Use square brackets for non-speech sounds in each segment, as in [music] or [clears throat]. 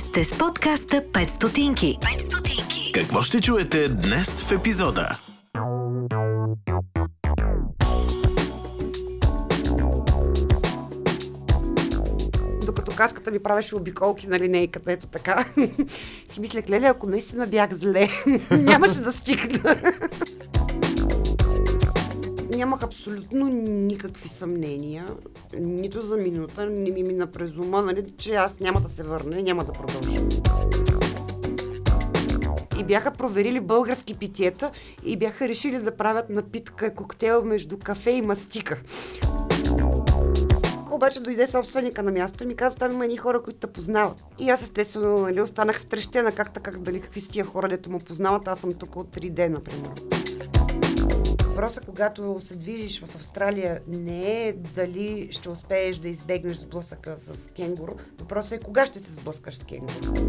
Вие сте с подкаста 5 стотинки. 5 стотинки. Какво ще чуете днес в епизода? докато каската ми правеше обиколки на линейката, ето така, [laughs] си мислех, леле, ако наистина бях зле, [laughs] нямаше да стигна. Абсолютно никакви съмнения, нито за минута, не ми мина през ума, нали, че аз няма да се върна и няма да продължа. И бяха проверили български питиета и бяха решили да правят напитка коктейл между кафе и мастика. Обаче дойде собственика на място и ми каза, там има едни хора, които те познават. И аз естествено нали, останах в трещена, как така, дали какви са тия хора, дето му познават, аз съм тук от 3 дена, например. Въпросът, когато се движиш в Австралия, не е дали ще успееш да избегнеш сблъсъка с кенгуру. Въпросът е кога ще се сблъскаш с кенгуру.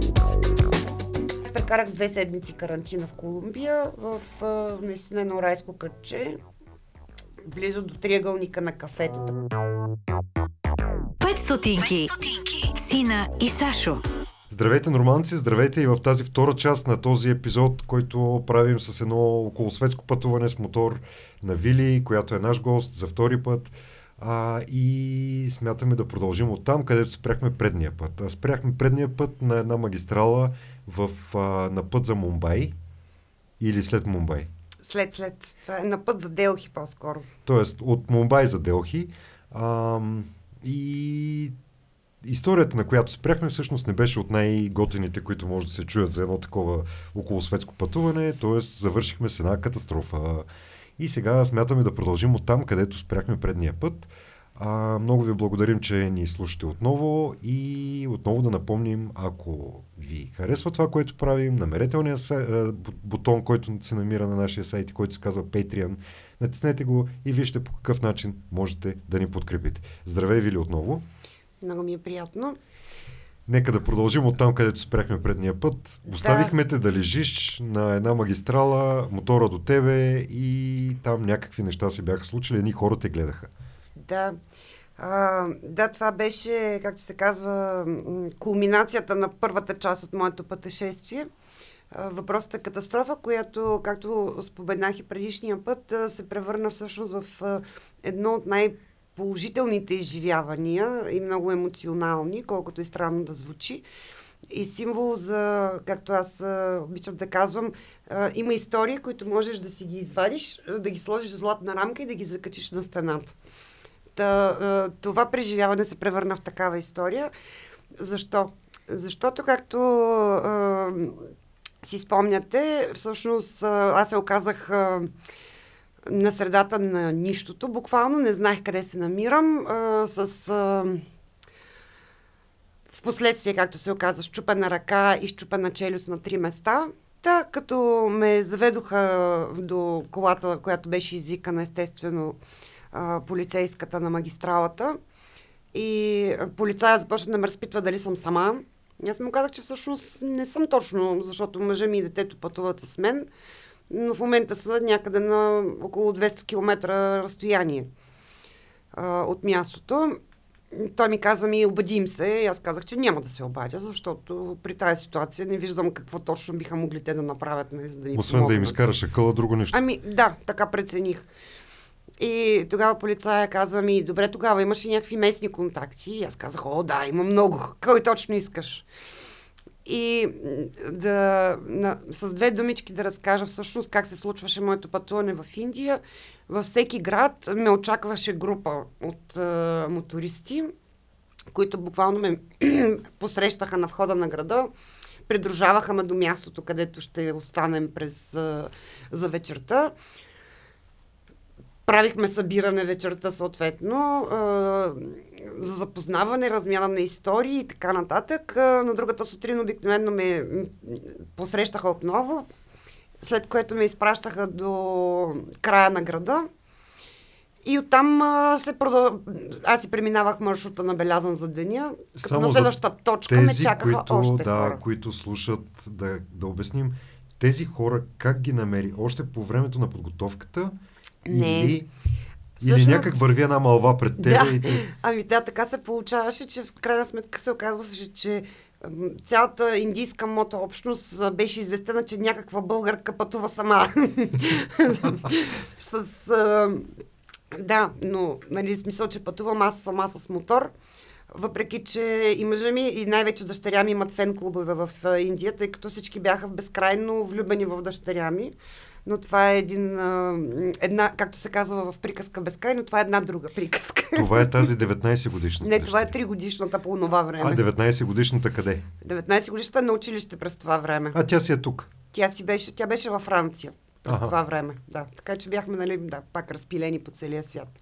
Аз прекарах две седмици карантина в Колумбия, в наистина едно райско кътче, близо до триъгълника на кафето. 5 стотинки. Сина и Сашо. Здравейте, норманци! Здравейте и в тази втора част на този епизод, който правим с едно околосветско пътуване с мотор на Вили, която е наш гост за втори път. А, и смятаме да продължим от там, където спряхме предния път. А спряхме предния път на една магистрала в, а, на път за Мумбай или след Мумбай. След, след. Това е на път за Делхи по-скоро. Тоест от Мумбай за Делхи. А, и историята, на която спряхме, всъщност не беше от най-готените, които може да се чуят за едно такова околосветско пътуване, т.е. завършихме с една катастрофа. И сега смятаме да продължим от там, където спряхме предния път. А, много ви благодарим, че ни слушате отново и отново да напомним, ако ви харесва това, което правим, намерете ония бутон, който се намира на нашия сайт и който се казва Patreon, натиснете го и вижте по какъв начин можете да ни подкрепите. Здравей, Вили, отново! Много ми е приятно. Нека да продължим от там, където спряхме предния път. Оставихме те да лежиш на една магистрала, мотора до тебе и там някакви неща се бяха случили, едни хора те гледаха. Да. А, да, това беше, както се казва, кулминацията на първата част от моето пътешествие. А, Въпросът е катастрофа, която, както споменах и предишния път, се превърна всъщност в едно от най- положителните изживявания и много емоционални, колкото и странно да звучи. И символ за, както аз обичам да казвам, има истории, които можеш да си ги извадиш, да ги сложиш в златна рамка и да ги закачиш на стената. Та, това преживяване се превърна в такава история. Защо? Защото, както си спомняте, всъщност аз се оказах на средата на нищото, буквално не знаех къде се намирам, а, с... А, в както се оказа, щупена ръка и щупена челюст на три места. Та, като ме заведоха до колата, която беше извикана, естествено, а, полицейската на магистралата, и полицая започна да ме разпитва дали съм сама. Аз му казах, че всъщност не съм точно, защото мъжа ми и детето пътуват с мен, но в момента са някъде на около 200 км разстояние а, от мястото. Той ми каза ми, обадим се. И аз казах, че няма да се обадя, защото при тази ситуация не виждам какво точно биха могли те да направят, нали, за да ми Освен да им помогнат. изкараш акъла, друго нещо. Ами да, така прецених. И тогава полицая каза ми, добре, тогава имаш ли някакви местни контакти? И аз казах, о, да, има много. Кой точно искаш? И да, на, с две думички да разкажа всъщност как се случваше моето пътуване в Индия. Във всеки град ме очакваше група от а, мотористи, които буквално ме [clears throat] посрещаха на входа на града, придружаваха ме до мястото, където ще останем през, а, за вечерта. Правихме събиране вечерта съответно за запознаване, размяна на истории и така нататък. На другата сутрин обикновено ме посрещаха отново, след което ме изпращаха до края на града. И оттам а, се продъл... аз си преминавах маршрута набелязан за деня, Само на следващата точка ме Тези, чакаха които, още да, хора. които слушат, да, да обясним, тези хора как ги намери? Още по времето на подготовката? Не. Или, или Всъщност- някак върви една малва пред тебе Да. и те... [laughs] Ами да, така се получаваше, че в крайна сметка се оказваше, че цялата индийска мотообщност а, беше известена, че някаква българка пътува сама. [laughs] с, а, да, но нали, смисъл, че пътувам аз сама с мотор. Въпреки, че и мъжа ми, и най-вече дъщеря ми имат фен клубове в Индия, тъй като всички бяха безкрайно влюбени в дъщеря ми. Но това е един, една, както се казва в приказка безкрайно, това е една друга приказка. Това е тази [laughs] 19 годишна. Не, това е 3 годишната по това време. А 19 годишната къде? 19 годишната е на училище през това време. А тя си е тук. Тя си беше, тя беше във Франция през Аха. това време. Да. Така че бяхме, нали, да, пак разпилени по целия свят.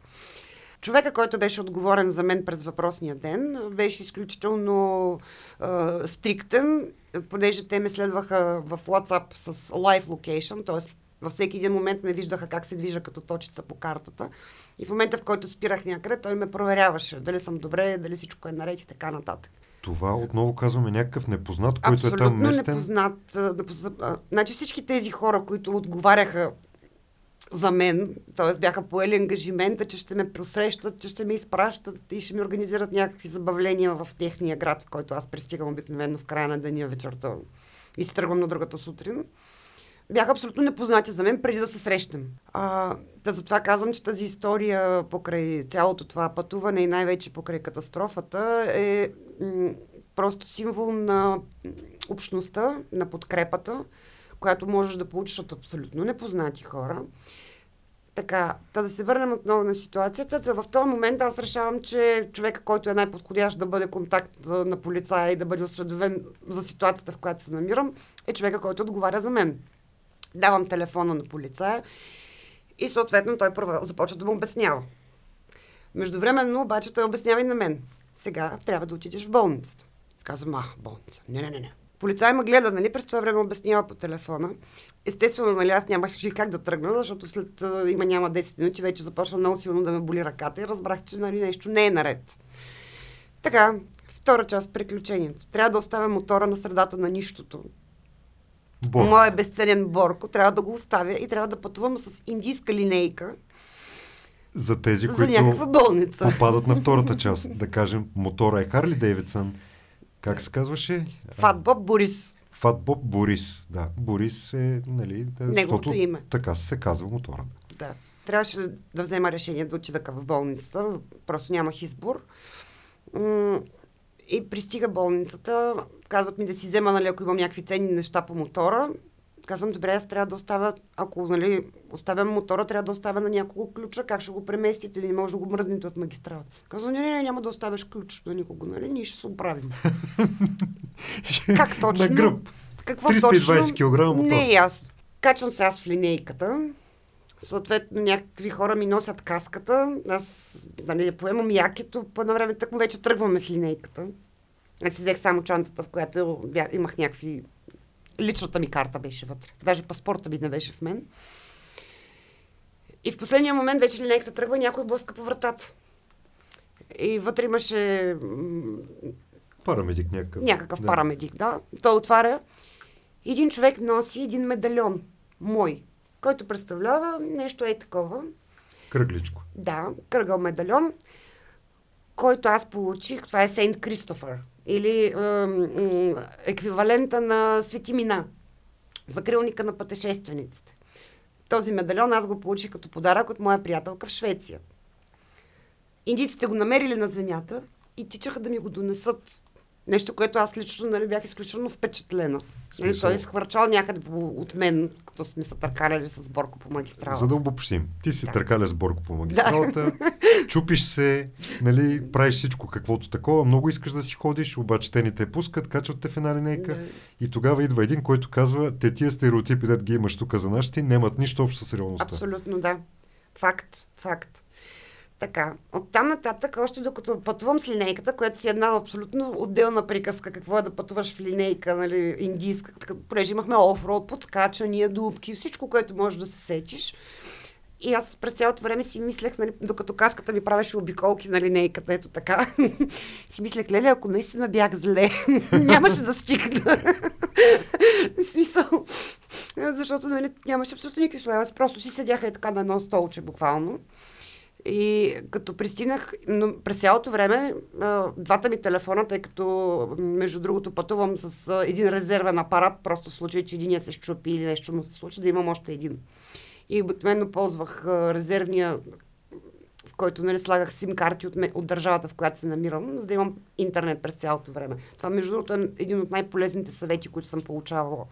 Човека, който беше отговорен за мен през въпросния ден, беше изключително а, стриктен, понеже те ме следваха в WhatsApp с live location, т.е. във всеки един момент ме виждаха как се движа като точица по картата. И в момента, в който спирах някъде, той ме проверяваше дали съм добре, дали всичко е наред и така нататък. Това отново казваме някакъв непознат, който е там Абсолютно местен. непознат. Значи всички тези хора, които отговаряха за мен, т.е. бяха поели ангажимента, че ще ме посрещат, че ще ме изпращат и ще ми организират някакви забавления в техния град, в който аз пристигам обикновено в края на деня вечерта и се тръгвам на другата сутрин. Бяха абсолютно непознати за мен преди да се срещнем. А, да затова казвам, че тази история покрай цялото това пътуване и най-вече покрай катастрофата е м- просто символ на общността, на подкрепата, която можеш да получиш от абсолютно непознати хора. Така, да, да се върнем отново на ситуацията. Та в този момент аз решавам, че човека, който е най-подходящ да бъде контакт на полицая и да бъде осведовен за ситуацията, в която се намирам, е човека, който отговаря за мен. Давам телефона на полицая и съответно той първо започва да му обяснява. Междувременно обаче той обяснява и на мен. Сега трябва да отидеш в болницата. Аз Казвам, а, болница. Не, не, не, не. Полицай ме гледа, нали, през това време обяснява по телефона. Естествено, нали, аз нямаше и как да тръгна, защото след а, има няма 10 минути вече започна много силно да ме боли ръката и разбрах, че нали, нещо не е наред. Така, втора част приключението. Трябва да оставя мотора на средата на нищото. Бог. Моят безценен Борко трябва да го оставя и трябва да пътувам с индийска линейка За тези, за които някаква болница. попадат на втората [laughs] част. Да кажем, мотора е Харли Дейвидсън. Как се казваше? Фатбоб Борис. Фатбоб Борис. Да, Борис е, нали, да, Неговото защото име. така се казва мотора. Да. Трябваше да взема решение да отида в болницата. Просто нямах избор. И пристига болницата. Казват ми да си взема, нали, ако имам някакви ценни неща по мотора. Казвам, добре, аз трябва да оставя, ако нали, оставям мотора, трябва да оставя на някого ключа. Как ще го преместите? Не може да го мръднете от магистралата. Казвам, не, не, не, няма да оставяш ключ на никого, нали? Ние ще се оправим. [laughs] как точно? На гръб. Какво 320 точно? килограма мотор. Не ясно. Качвам се аз в линейката. Съответно, някакви хора ми носят каската. Аз, нали, поемам якето. По едно време тъкмо вече тръгваме с линейката. Аз си взех само чантата, в която имах някакви... Личната ми карта беше вътре. Даже паспорта ми не беше в мен. И в последния момент вече линейката тръгва и някой блъска по вратата. И вътре имаше Парамедик някакъв. някакъв да. парамедик, да. Той отваря. Един човек носи един медальон, мой, който представлява нещо е такова. Кръгличко. Да, кръгъл медальон, който аз получих. Това е Сейнт Кристофър. Или м, еквивалента на Свети Мина. Закрилника на пътешествениците. Този медальон аз го получих като подарък от моя приятелка в Швеция. Индийците го намерили на земята и тичаха да ми го донесат. Нещо, което аз лично нали, бях изключително впечатлена. Нали, той е изхвърчал някъде от мен, като сме се търкаляли с Борко по магистралата. За да обобщим. Ти си Да. търкаля с Борко по магистралата, [laughs] чупиш се, нали, правиш всичко каквото такова, много искаш да си ходиш, обаче те не те пускат, качват те в една линейка Да. и тогава идва един, който казва, те тия стереотипи, дет ги имаш тук за нашите, нямат нищо общо с реалността. Абсолютно, да. Факт, факт. Така, от там нататък, още докато пътувам с линейката, която си е една абсолютно отделна приказка, какво е да пътуваш в линейка, нали, индийска, понеже имахме офроуд, подкачания, дубки, всичко, което можеш да се сетиш. И аз през цялото време си мислех, нали, докато каската ми правеше обиколки на линейката, ето така, [laughs] си мислех, леле, ако наистина бях зле, [laughs] нямаше да стигна. [laughs] Смисъл, защото нали, нямаше абсолютно никакви условия. Аз просто си седяха е така на едно столче, буквално. И като пристигнах, но през цялото време, двата ми телефона, тъй като между другото пътувам с един резервен апарат, просто в случай, че единия се щупи или нещо му се случи, да имам още един. И обикновено ползвах резервния, в който нали, слагах сим карти от, от държавата, в която се намирам, за да имам интернет през цялото време. Това, между другото, е един от най-полезните съвети, които съм получавала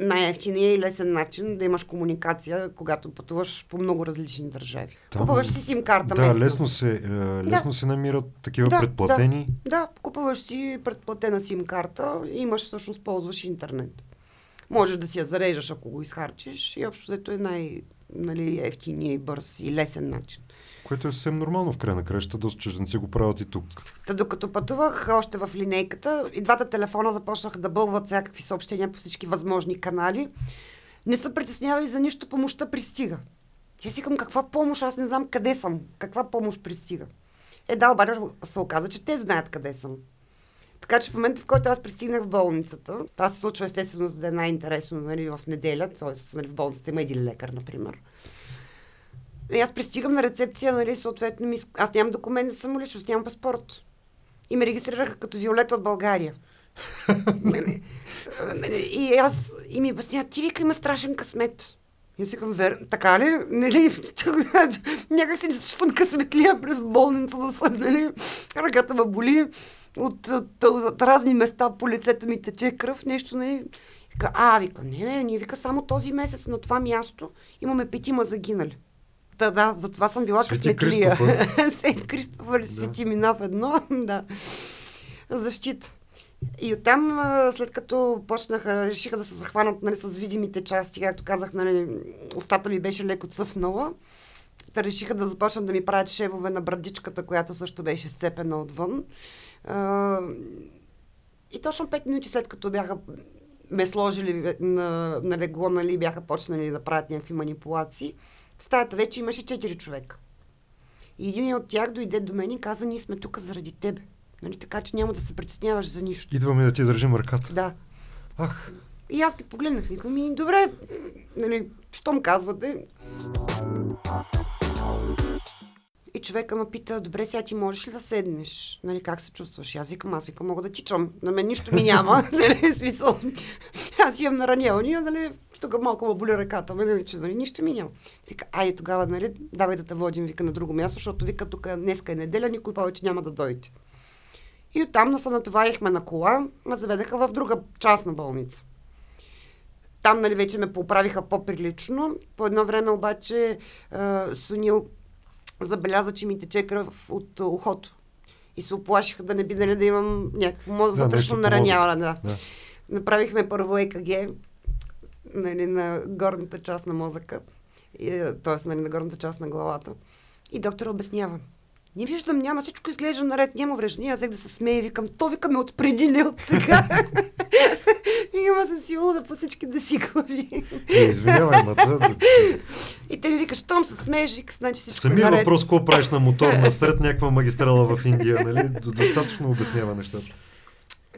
най-ефтиния и лесен начин да имаш комуникация, когато пътуваш по много различни държави. Там- Купуваш си сим карта Да, местна. лесно се, е, лесно се намират такива Да, предплатени. Да, купуваш си предплатена сим карта и имаш всъщност ползваш интернет. Можеш да си я зареждаш, ако го изхарчиш и общо взето е най- нали, ефтиния и бърз и лесен начин. Което е съвсем нормално в края на краща. Доста чужденци го правят и тук. Та докато пътувах още в линейката, и двата телефона започнаха да бълват всякакви съобщения по всички възможни канали. Не се притеснявай за нищо, помощта пристига. Аз си към каква помощ, аз не знам къде съм, каква помощ пристига. Е, да, обаче се оказа, че те знаят къде съм. Така че в момента, в който аз пристигнах в болницата, това се случва естествено, за да е най-интересно нали, в неделя, т.е. Нали, в болницата има един лекар, например. И аз пристигам на рецепция, нали, съответно, ми... аз нямам документ за самоличност, нямам паспорт. И ме регистрираха като Виолета от България. [laughs] Нали, нали, и аз, и ми обясняват, ти вика има страшен късмет. И аз викам, вер, така ли? Нали, [laughs] някак си не съм късметлия в болница да съм, нали, ръката ме боли, от, от, от, от разни места по лицето ми тече кръв, нещо, нали. Вика, а, вика, не, не, ние вика само този месец на това място имаме петима загинали. Да, да, затова съм била Свети късметлия. [laughs] Свети Кристофър и Свети мина в едно, [laughs] да. Защита. И оттам, след като почнаха, решиха да се захванат нали, с видимите части, както казах, нали, устата ми беше леко цъфнала, та решиха да започнат да ми правят шевове на брадичката, която също беше сцепена отвън. И точно 5 минути след като бяха ме сложили на, на легло, нали, бяха почнали да правят някакви манипулации, в стаята вече имаше 4 човека. И един от тях дойде до мен и каза, ние сме тук заради тебе. Нали, така че няма да се притесняваш за нищо. Идваме да ти държим ръката. Да. Ах, И аз ги погледнах, викам, ми, добре, нали, щом казвате. И човека ме пита, добре, сега ти можеш ли да седнеш? Нали, как се чувстваш? И аз викам, аз викам, мога да тичам. На мен нищо ми няма. [laughs] нали, смисъл. Аз имам наранявания, нали, тук малко ме боли ръката, ме, нали, че нали, нищо ми няма. Вика, ай, тогава, нали, давай да те водим, вика, на друго място, защото вика, тук днеска е неделя, никой повече няма да дойде. И оттам се натоварихме на кола, ме заведаха в друга частна болница. Там, нали, вече ме поправиха по-прилично. По едно време обаче а, Сунил забеляза, че ми тече кръв от ухото. И се оплашиха да не би, нали, да имам някакво нещо вътрешно нараняване. Да. да. Направихме първо ЕКГ нали, на горната част на мозъка, т.е. Нали, на горната част на главата. И доктор обяснява. Не виждам, няма, всичко изглежда наред, няма увреждания. Аз взех да се смея и викам, то викаме от преди, не от сега. [laughs] Викам, съм си луда по всички да си глави. не, извинявай, ма да, И те ми викат, щом се смееш, вика, значи всичко е Самия наред. въпрос, какво правиш на мотор [laughs] насред някаква магистрала в Индия, нали? До- Достатъчно обяснява нещата.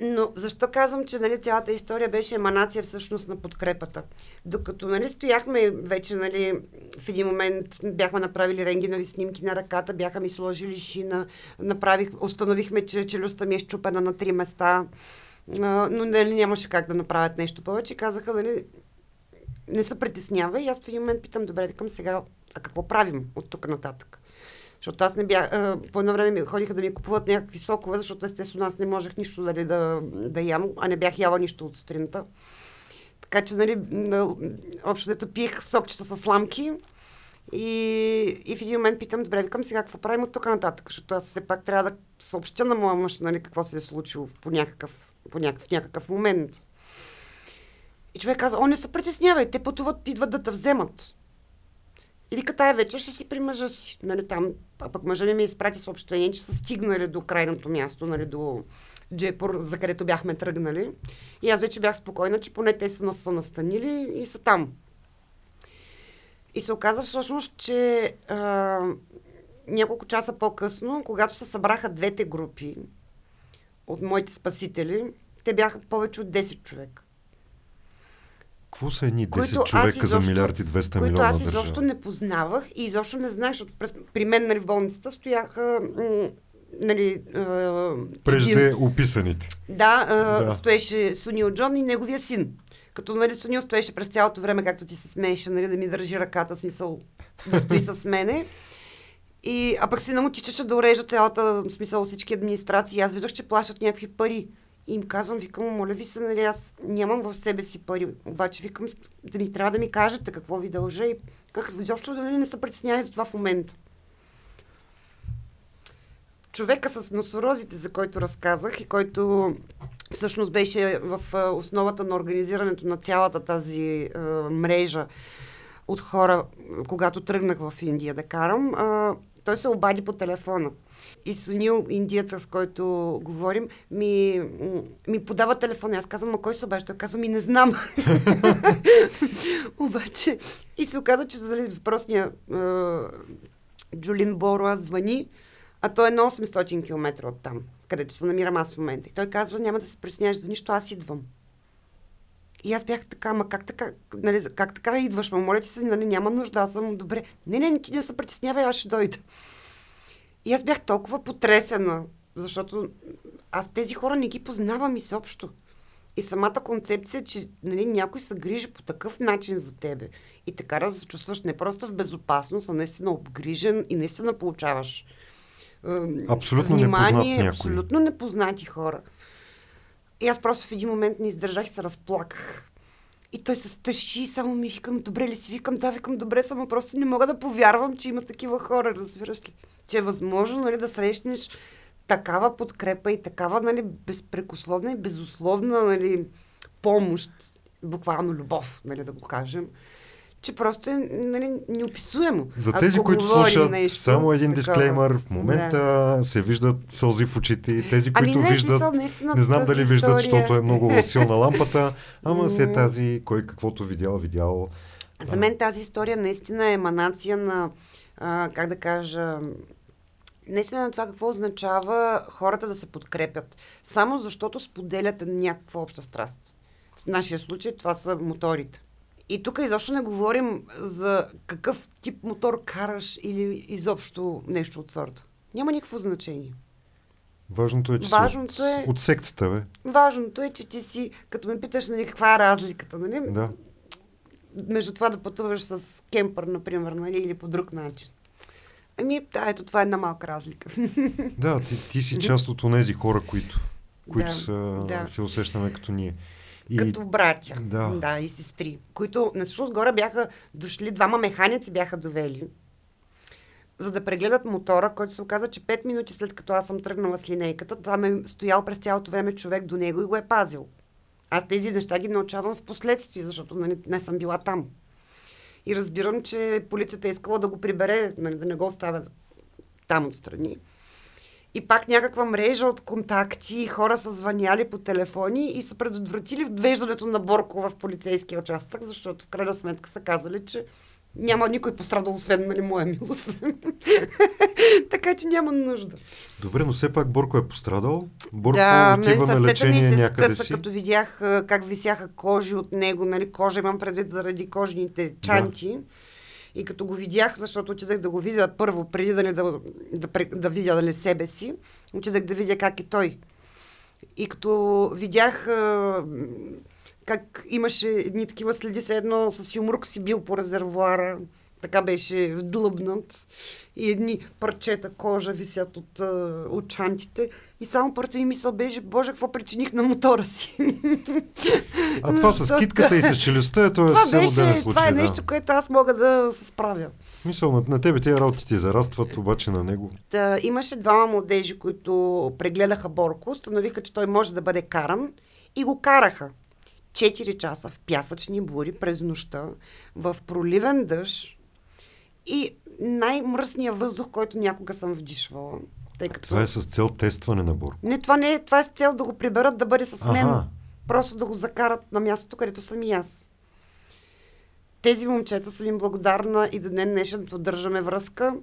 Но защо казвам, че нали, цялата история беше еманация всъщност на подкрепата? Докато нали, стояхме вече нали, в един момент, бяхме направили рентгенови снимки на ръката, бяха ми сложили шина, направих, установихме, че челюстта ми е щупена на три места, но нали, нямаше как да направят нещо повече. Казаха, нали, не се притеснява и аз в един момент питам, добре, викам сега, а какво правим от тук нататък? Защото аз не бях, а, по едно време ми ходиха да ми купуват някакви сокове, защото естествено аз не можех нищо дали, да, да ям, а не бях яла нищо от сутринта. Така че, нали, на- общо дето пиех сокчета с сламки и, и в един момент питам, добре, викам сега какво правим от тук нататък, защото аз все пак трябва да съобщя на моя мъж, нали, какво се е случило по някакъв, по някакъв, някакъв момент. И човек каза, о, не се притеснявай, те пътуват, идват да те вземат. И вика, тая вечер ще си при мъжа си. Нали, там, а пък мъжа ми ми изпрати съобщение, че са стигнали до крайното място, нали, до Джейпур, за където бяхме тръгнали. И аз вече бях спокойна, че поне те са, нас- са настанили и са там. И се оказа всъщност, че а, няколко часа по-късно, когато се събраха двете групи от моите спасители, те бяха повече от 10 човека. Какво са едни 10 които аз човека за изобщо- милиард и 200 които милиона аз държава? изобщо не познавах и изобщо не знаех, защото през, при мен нали, в болницата стояха м, нали, един- Прежде описаните. Да, а, Да. стоеше Сунил Джон и неговия син. Като нали, Сунил стоеше през цялото време, както ти се смееше, нали, да ми държи ръката, смисъл да стои с мене. И, а пък сина му тичаше да урежда цялата, смисъл всички администрации. Аз виждах, че плащат някакви пари. И им казвам, викам, моля ви се, нали, аз нямам в себе си пари. Обаче викам, да ми трябва да ми кажете какво ви дължа и как, изобщо нали, не се притеснявай за това в момента. Човека с носорозите, за който разказах и който всъщност беше в основата на организирането на цялата тази а, мрежа от хора, когато тръгнах в Индия да карам, а, той се обади по телефона. И Сунил, индиеца, с който говорим, ми, ми подава телефона. Аз казвам, а кой се обажда? Той казва, ми не знам. [laughs] [laughs] Обаче, и се оказа, че нали, въпросния а, Джулин Боруа звъни, а той е на 800 км от там, където се намирам аз в момента. И той казва, няма да се пресняваш за нищо, аз идвам. И аз бях така, ама как така, нали, как така идваш, ма моля ти се, нали, няма нужда, аз съм добре. Не, не, ти не се притеснявай, аз ще дойда. И аз бях толкова потресена, защото аз тези хора не ги познавам изобщо. И самата концепция, че нали, някой се грижи по такъв начин за тебе и така да се чувстваш не просто в безопасност, а наистина обгрижен и наистина получаваш ем, Абсолютно внимание, непознат някой. абсолютно непознати хора. И аз просто в един момент не издържах и се разплаках. И той се страши и само ми викам, добре ли си? Викам, да, викам, добре, само просто не мога да повярвам, че има такива хора, разбираш ли? Че е възможно, нали, да срещнеш такава подкрепа и такава, нали, безпрекословна и безусловна, нали, помощ, буквално любов, нали, да го кажем, че просто е, нали, неописуемо. За тези, които слушат, нещо само един такова. дисклеймър. В момента се виждат сълзи в очите и тези, Ами които не, виждат, наистина не знам дали виждат, история- защото е много [laughs] силна лампата, ама се М. тази, кой каквото видял, видял. За мен тази история наистина е еманация на, а, как да кажа, наистина на това какво означава хората да се подкрепят. Само защото споделят някаква обща страст. В нашия случай това са моторите. И тук изобщо не говорим за какъв тип мотор караш или изобщо нещо от сорта. Няма никакво значение. Важното е, че Важното си от, е- от сектата, бе. Важното е, че ти си, като ме питаш нали, каква е разликата, нали? Да. между това да пътуваш с кемпър, например, нали, или по друг начин. Ами, да, ето това е една малка разлика. Да, ти, ти си част от онези хора, които, които Да, са, да. се усещаме като ние. И, Като братя. Да. да, и сестри. Които, на всичко отгоре бяха дошли, двама механици бяха довели, за да прегледат мотора, който се оказа, че 5 минути след като аз съм тръгнала с линейката, там е стоял през цялото време човек до него и го е пазил. Аз тези неща ги научавам в последствие, защото нали, не съм била там. И разбирам, че полицията е искала да го прибере, нали, да не го оставя там отстрани. И пак някаква мрежа от контакти, хора са звъняли по телефони и са предотвратили ввеждането на Борко в полицейския участък, защото в крайна сметка са казали, че няма никой пострадал, освен нали, моя милост. [laughs] така че няма нужда. Добре, но все пак Борко е пострадал. Борко да, мен отива на сърцето ми лечение се някъде скъса, си. като видях как висяха кожи от него, нали, кожа имам предвид заради кожните чанти. И като го видях, защото отидах да го видя първо, преди да, да, да, пре- да видя нали, себе си, отидах да видя как е той. И като видях как имаше едни такива следи, се едно с юмрук си бил по резервуара, така беше вдлъбнат и едни парчета кожа висят от, от чантите. И само първата ми мисъл беше, боже, какво причиних на мотора си? [laughs] А това с китката и с [laughs] челюстта, е, то е това беше, случай. това е да. нещо, което аз мога да се справя. Мисъл, на, на тебе тези работи ти зарастват, обаче на него. Та, имаше двама младежи, които прегледаха Борко, установиха, че той може да бъде каран и го караха. 4 часа в пясъчни бури през нощта, в проливен дъжд и най-мръсния въздух, който някога съм вдишвала. Тъй като... Това е с цел тестване на Борко. Не, това не е. Това е с цел да го приберат да бъде с мен. Аха. Просто да го закарат на мястото, където съм и аз. Тези момчета съм им благодарна и до днес днешен поддържаме връзка.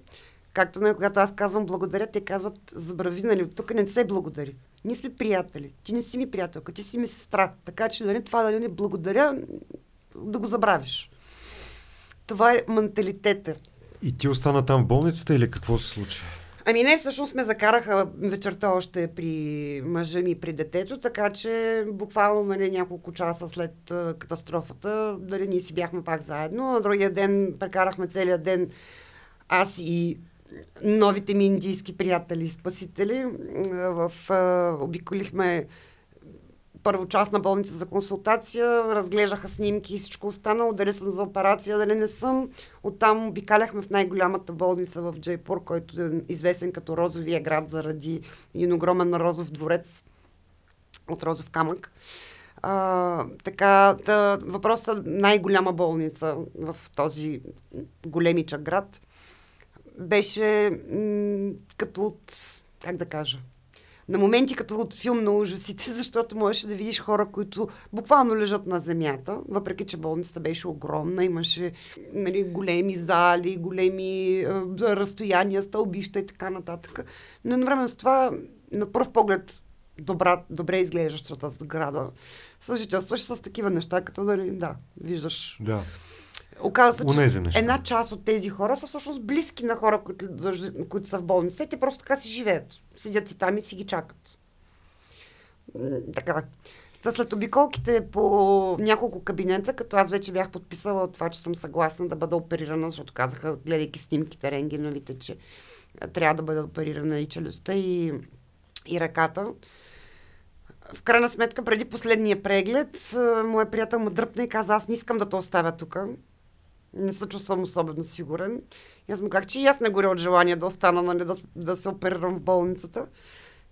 Както нали, когато аз казвам благодаря, те казват забрави, нали, от тук не се благодари. Ние сме приятели. Ти не си ми приятелка, ти си ми сестра. Така че нали, това да не благодаря, да го забравиш. Това е менталитета. И ти остана там в болницата или какво се случи? Ами не, всъщност ме закараха вечерта още при мъжа ми при детето, така че буквално нали, няколко часа след катастрофата, дали ние си бяхме пак заедно. На другия ден прекарахме целият ден аз и новите ми индийски приятели и спасители. В, обиколихме първо част на болница за консултация, разглеждаха снимки и всичко останало, дали съм за операция, дали не съм. Оттам обикаляхме в най-голямата болница в Джейпур, който е известен като Розовия град заради един огромен розов дворец от розов камък. А, така, та, въпросът най-голяма болница в този големичък град беше м- като от, как да кажа, на моменти като от филм на ужасите, [laughs] защото можеш да видиш хора, които буквално лежат на земята, въпреки че болницата беше огромна, имаше нали, големи зали, големи е, разстояния, стълбища и така нататък. Но едновременно с това, на първ поглед, добра, добре изглеждащата сграда, съжителстваш с такива неща, като нали, да, виждаш. Да. Оказва се, че неща. една част от тези хора са всъщност близки на хора, които, които са в болница. И те просто така си живеят. Седят си там и си ги чакат. Така. Та след обиколките по няколко кабинета, като аз вече бях подписала това, че съм съгласна да бъда оперирана, защото казаха, гледайки снимките рентгеновите, че трябва да бъде оперирана и челюстта, и, и ръката. В крайна сметка, преди последния преглед, моят приятел ме дръпна и каза, аз не искам да те оставя тук. Не се чувствам особено сигурен. И аз му казах, че и аз не горя от желание да остана, нали, да, да се оперирам в болницата.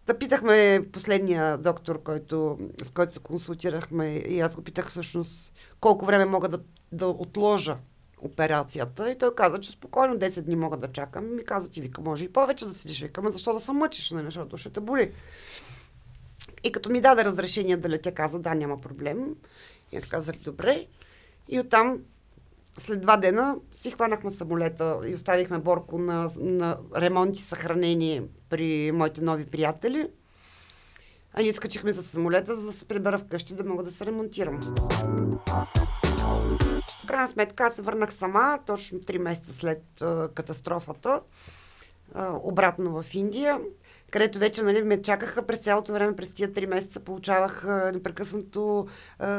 Да питахме последния доктор, който, с който се консултирахме и аз го питах всъщност колко време мога да, да отложа операцията. И той каза, че спокойно 10 дни мога да чакам. И ми каза, ти вика, може и повече да седиш. Викаме, защо да се мъчиш, нали, защото те боли. И като ми даде разрешение да летя, каза, да, няма проблем. И аз казах, добре. И оттам след два дена си хванахме самолета и оставихме Борко на, на ремонт и съхранение при моите нови приятели. А ние скачихме за самолета, за да се прибера вкъщи, да мога да се ремонтирам. В крайна сметка аз се върнах сама, точно 3 месеца след а, катастрофата, а, обратно в Индия, където вече нали, ме чакаха през цялото време, през тия 3 месеца получавах непрекъснато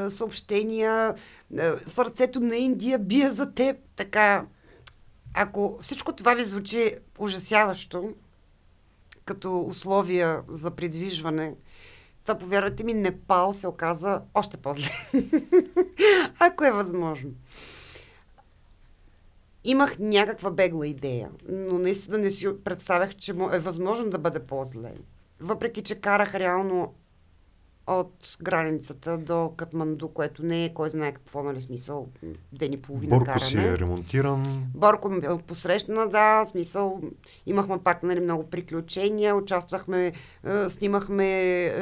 съобщения, сърцето на Индия бие за теб. Така, ако всичко това ви звучи ужасяващо, като условия за придвижване, Та, повярвайте ми, Непал се оказа още по-зле. [laughs] Ако е възможно. Имах някаква бегла идея, но наистина не си представях, че е възможно да бъде по-зле. Въпреки, че карах реално от границата до Катманду, което не е кой знае какво, нали смисъл, ден и половина Борко каране. си е ремонтиран. Борко ме посрещна, да, смисъл, имахме пак нали, много приключения, участвахме, е, снимахме е,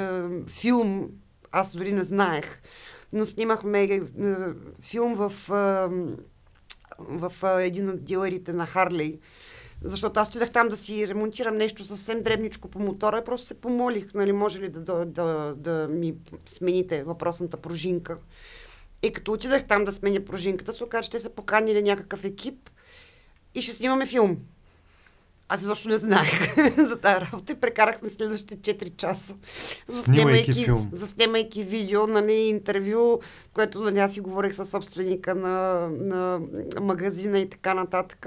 филм, аз дори не знаех, но снимахме е, филм в, е, в един от дилерите на Харлей, защото аз отидах там да си ремонтирам нещо съвсем дребничко по мотора и просто се помолих, нали, може ли да, да, да, да ми смените въпросната пружинка. И като отидах там да сменя пружинката, се оказа, че те са поканили някакъв екип и ще снимаме филм. Аз изобщо не знаех [laughs] за тази работа и прекарахме следващите 4 часа, Снимайки филм. заснемайки видео, нали, интервю, което нали, аз си говорих с собственика на, на магазина и така нататък.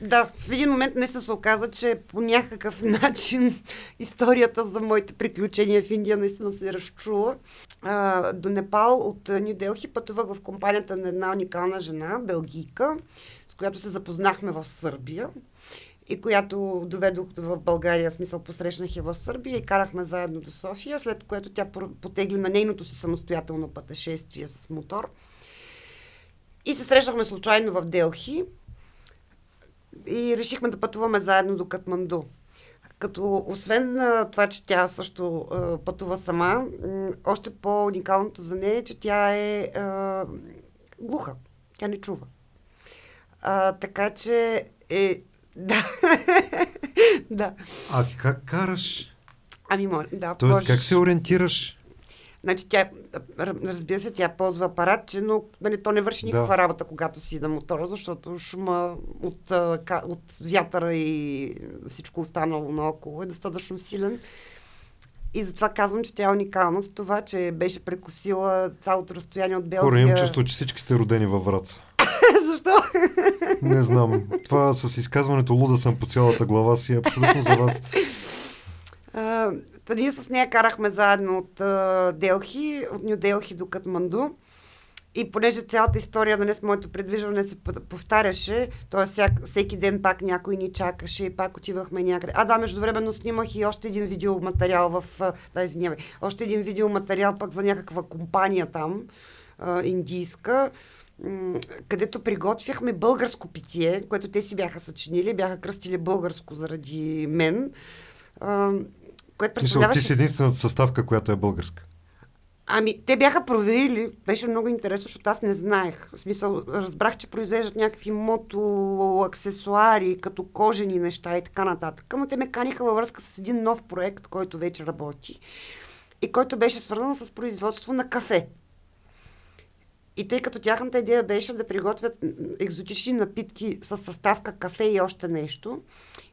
Да, в един момент не се оказа, че по някакъв [laughs] начин историята за моите приключения в Индия наистина се разчула. А, до Непал от Нью Делхи пътувах в компанията на една уникална жена, белгийка, с която се запознахме в Сърбия и която доведох в България, смисъл посрещнах я в Сърбия и карахме заедно до София, след което тя потегли на нейното си самостоятелно пътешествие с мотор. И се срещнахме случайно в Делхи и решихме да пътуваме заедно до Катманду. Като освен а, това, че тя също а, пътува сама, още по-уникалното за нея е, че тя е а, глуха. Тя не чува. А, така че е... Да. [laughs] да. А как караш? Ами, моля, да, Тоест, можеш. как се ориентираш? Значи тя, разбира се, тя ползва апаратче, но нали, то не върши никаква Да. работа, когато си на мотора, защото шума от, от вятъра и всичко останало наоколо е достатъчно силен. И затова казвам, че тя е уникална с това, че беше прекусила цялото разстояние от Белгия. Хора, имам чувство, че всички сте родени във Враца. [laughs] Защо? Не знам. Това с изказването луда съм по цялата глава си абсолютно за вас. Та ние с нея карахме заедно от Делхи, от Нью Делхи до Катманду. И понеже цялата история нали, с моето предвижване се повтаряше, т.е. Всеки ден пак някой ни чакаше и пак отивахме някъде. А да, междувременно снимах и още един видеоматериал в... Да, извинявай. Още един видеоматериал пък за някаква компания там, индийска, където приготвяхме българско питие, което те си бяха съчинили, бяха кръстили българско заради мен. Което Мисля, ти представляваше... си единствената съставка, която е българска. Ами, те бяха проверили, беше много интересно, защото аз не знаех. В смисъл, разбрах, че произвеждат някакви мото аксесуари, като кожени неща и така нататък. Но те ме каниха във връзка с един нов проект, който вече работи и който беше свързан с производство на кафе. И тъй като тяхната идея беше да приготвят екзотични напитки с съставка кафе и още нещо,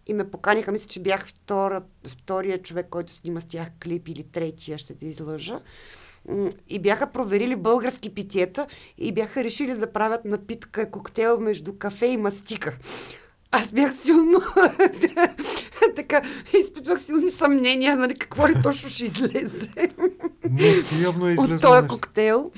и ме поканиха, мисля, че бях втора, втория човек, който снима с тях клип или третия, ще те излъжа. И бяха проверили български питиета и бяха решили да правят напитка, коктейл между кафе и мастика. Аз бях силно [laughs] така, изпитвах силни съмнения, нали, какво ли точно ще излезе Но явно е от излезло този коктейл.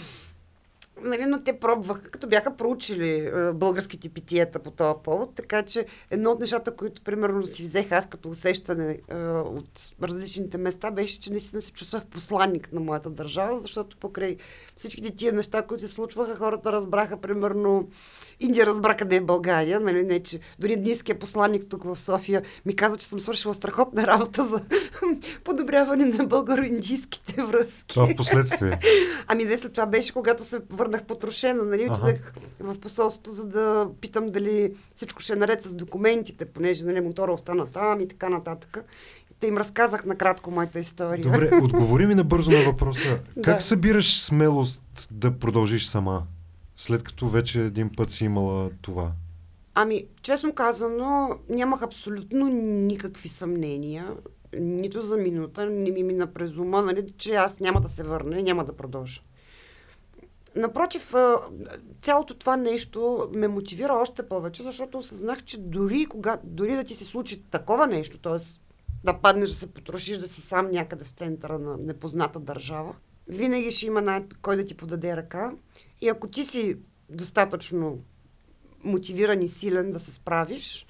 Нали, но те пробваха, като бяха проучили е, българските питиета по този повод, така че едно от нещата, които примерно си взех аз като усещане е, от различните места, беше, че наистина се чувствах посланник на моята държава, защото покрай всичките тия неща, които се случваха, хората разбраха, примерно, Индия разбра къде е България, нали, не, че дори дниския посланник тук в София ми каза, че съм свършила страхотна работа за [laughs] подобряване на българо-индийските връзки. Това в последствие. [laughs] Ами не след това беше, когато се върнах потрошена, нали, отидах в посолството, за да питам дали всичко ще е наред с документите, понеже нали, мотора остана там и така нататък. Те им разказах накратко моята история. Добре, [laughs] отговори ми набързо на въпроса. Как Да. събираш смелост да продължиш сама, след като вече един път си имала това? Ами, честно казано, нямах абсолютно никакви съмнения, нито за минута, не ми мина през ума, нали, че аз няма да се върна и няма да продължа. Напротив, цялото това нещо ме мотивира още повече, защото осъзнах, че дори, кога, дори да ти се случи такова нещо, т.е. да паднеш, да се потрошиш, да си сам някъде в центъра на непозната държава, винаги ще има най- кой да ти подаде ръка. И ако ти си достатъчно мотивиран и силен да се справиш,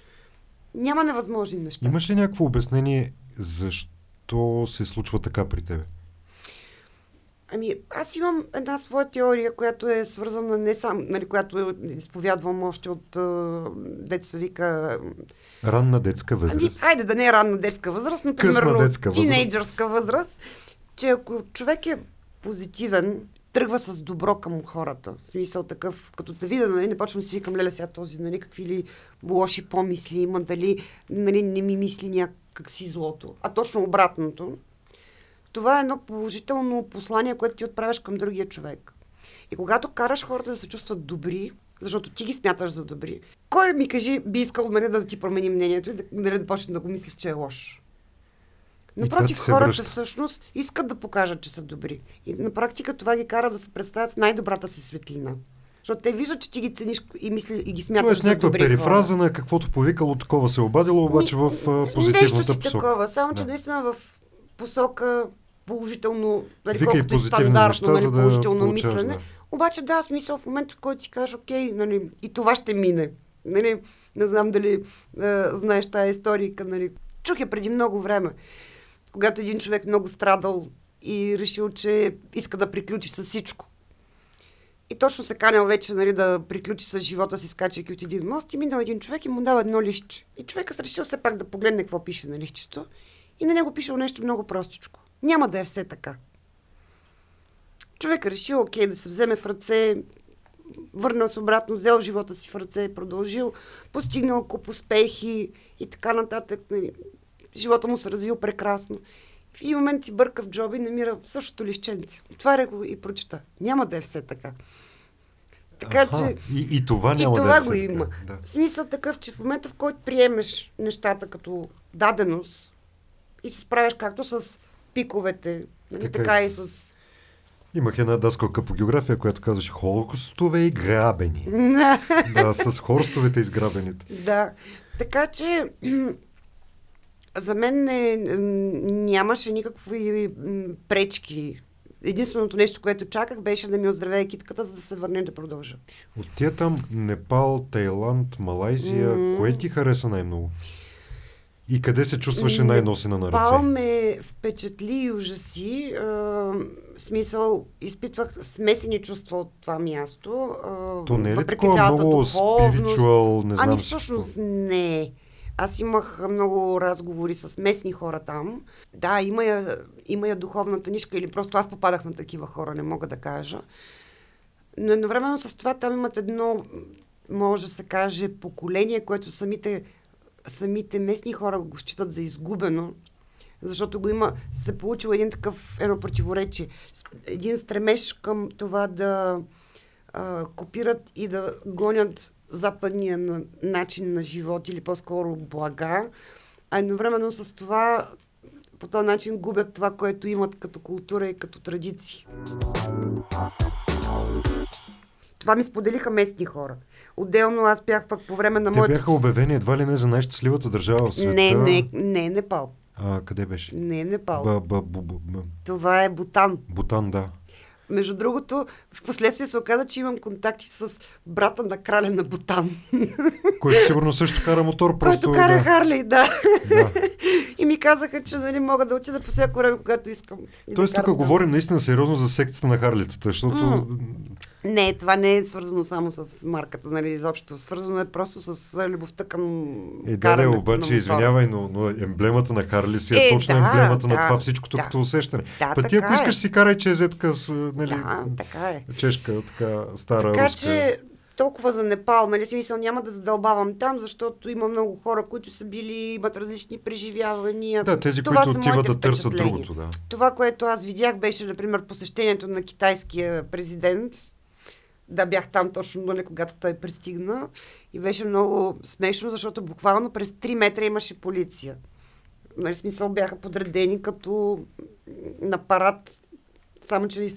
няма невъзможни неща. Имаш ли някакво обяснение защо се случва така при тебе? Ами, аз имам една своя теория, която е свързана не само, нали, която изповядвам още от, а, дето се вика, Ранна детска ами, възраст. айде да не е ранна детска възраст, но примерно детска възраст. тинейджърска възраст, че ако човек е позитивен, тръгва с добро към хората. В смисъл такъв, като те видя, нали, не почвам да си викам, леле сега този, нали, какви ли лоши помисли има, дали нали, не ми мисли някак си злото. А точно обратното. Това е едно положително послание, което ти отправяш към другия човек. И когато караш хората да се чувстват добри, защото ти ги смяташ за добри, кой ми кажи, би искал нали, да ти промени мнението и да, нали, да почне да го мислиш, че е лош? Напротив, хората връща. всъщност искат да покажат, че са добри. И на практика това ги кара да се представят в най-добрата си светлина. Защото те виждат, че ти ги цениш и, мисли, и ги смяташ Тоест за някаква добри перифраза хора. на каквото повикало, такова се обадило, обаче в позитивната Нещо си посока. такова, само че Да. наистина в посока положително, нали, Викай колкото и стандартно, нали, да положително мислене. да. Обаче да, смисъл в момента, в който си кажеш, окей, нали, и това ще мине. Нали, не знам дали е, знаеш тази историка, нали. Чух я преди много време, когато един човек много страдал и решил, че иска да приключи с всичко. И точно се канял вече нали, да приключи с живота си, скачайки от един мост и минал един човек и му дава едно листче. И човекът се решил все пак да погледне какво пише на листчето. И на него пишел нещо много простичко. Няма да е все така. Човек решил, окей, да се вземе в ръце, върнал се обратно, взел живота си в ръце, продължил, постигнал куп успехи и така нататък. Нали. Живота му се развил прекрасно. В един момент си бърка в джоба и намира същото лищенце. Отваря го и прочита. Няма да е все така. Така Аха, че И, и това и няма това да е го все има. Да. В смисъл такъв, че в момента, в който приемеш нещата като даденост и се справяш както с пиковете, нали, Така така, и и с-. Имах една даскалка по география, която казваше хорстове и грабени. [laughs] да, с хорстовете и с грабените. да. Така че [clears throat] за мен не, нямаше никакви пречки. Единственото нещо, което чаках, беше да ми оздравее китката, за да се върне да продължа. От тия там Непал, Тайланд, Малайзия, М. кое ти хареса най-много? И къде се чувстваше най-носена на Пал ръце? ме впечатли и ужаси. В смисъл, изпитвах смесени чувства от това място. А, То не е ли такова много спиричуал, не знам Ами всъщност какво? не. Аз имах много разговори с местни хора там. Да, има я, има я духовната нишка или просто аз попадах на такива хора, не мога да кажа. Но едновременно с това там имат едно, може да се каже, поколение, което самите, самите местни хора го считат за изгубено, защото го има, се получил един такъв, едно противоречие. Един стремеж към това да а, копират и да гонят западния на, начин на живот или по-скоро блага, а едновременно с това по този начин губят това, което имат като култура и като традиции. Това ми споделиха местни хора. Отделно аз бях пък по време на Те моята... бяха обявени едва ли не за най-щастливата държава в света. Не, не, не Непал. А, къде беше? Не Непал. Ба, ба, бу, бу, бу, Това е Бутан. Бутан, да. Между другото, в последствие се оказа, че имам контакти с брата на краля на Бутан, Който сигурно също кара мотор, просто... който кара да. Харлей, да. Да. [laughs] И ми казаха, че нали, мога да отида по всяко време, когато искам. И да Тоест тук там. говорим наистина сериозно за сектата на харлитата, защото... М. Не, това не е свързано само с марката, нали, изобщо. Свързано е просто с любовта към Е, да, на обаче, мотора. извинявай, но, но емблемата на Харли си е, Е, точно да, емблемата на да, това всичкото да. като усещане. Да, Па ти ако е. искаш си карай чезетка с, нали, Да, така е. чешка, така стара Така руска. че толкова за Непал, нали, смисъл няма да задълбавам там, защото има много хора, които са били, имат различни преживявания. Да, тези, Това които отиват да търсят другото, да. Това, което аз видях, беше, например, посещението на китайския президент. Да, бях там точно, нали, когато той пристигна. И беше много смешно, защото буквално през 3 метра имаше полиция. Нали, смисъл бяха подредени като на парад, само че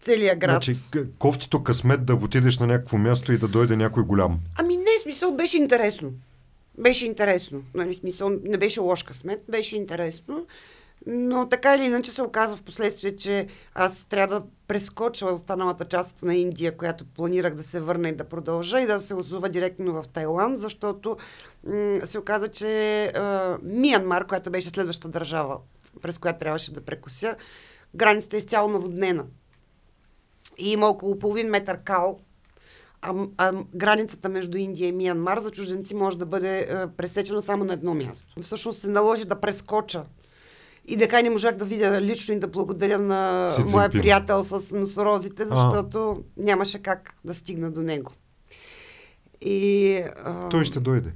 целия град. Значи, кофтито късмет да отидеш на някакво място и да дойде някой голям. Ами не, смисъл беше интересно. Беше интересно. Нали, смисъл не беше лош късмет, беше интересно. Но така или иначе се оказа в последствие, че аз трябва да прескоча останалата част на Индия, която планирах да се върна и да продължа и да се озова директно в Тайланд, защото м- се оказа, че а, Миянмар, която беше следващата държава, през която трябваше да прекуся, границата е изцяло наводнена. И има около половин метър кал, а, а границата между Индия и Миянмар за чужденци може да бъде е, пресечена само на едно място. Всъщност се наложи да прескоча. И така не можах да видя лично и да благодаря на Си моя приятел с носорозите, защото нямаше как да стигна до него. И, а... Той ще дойде.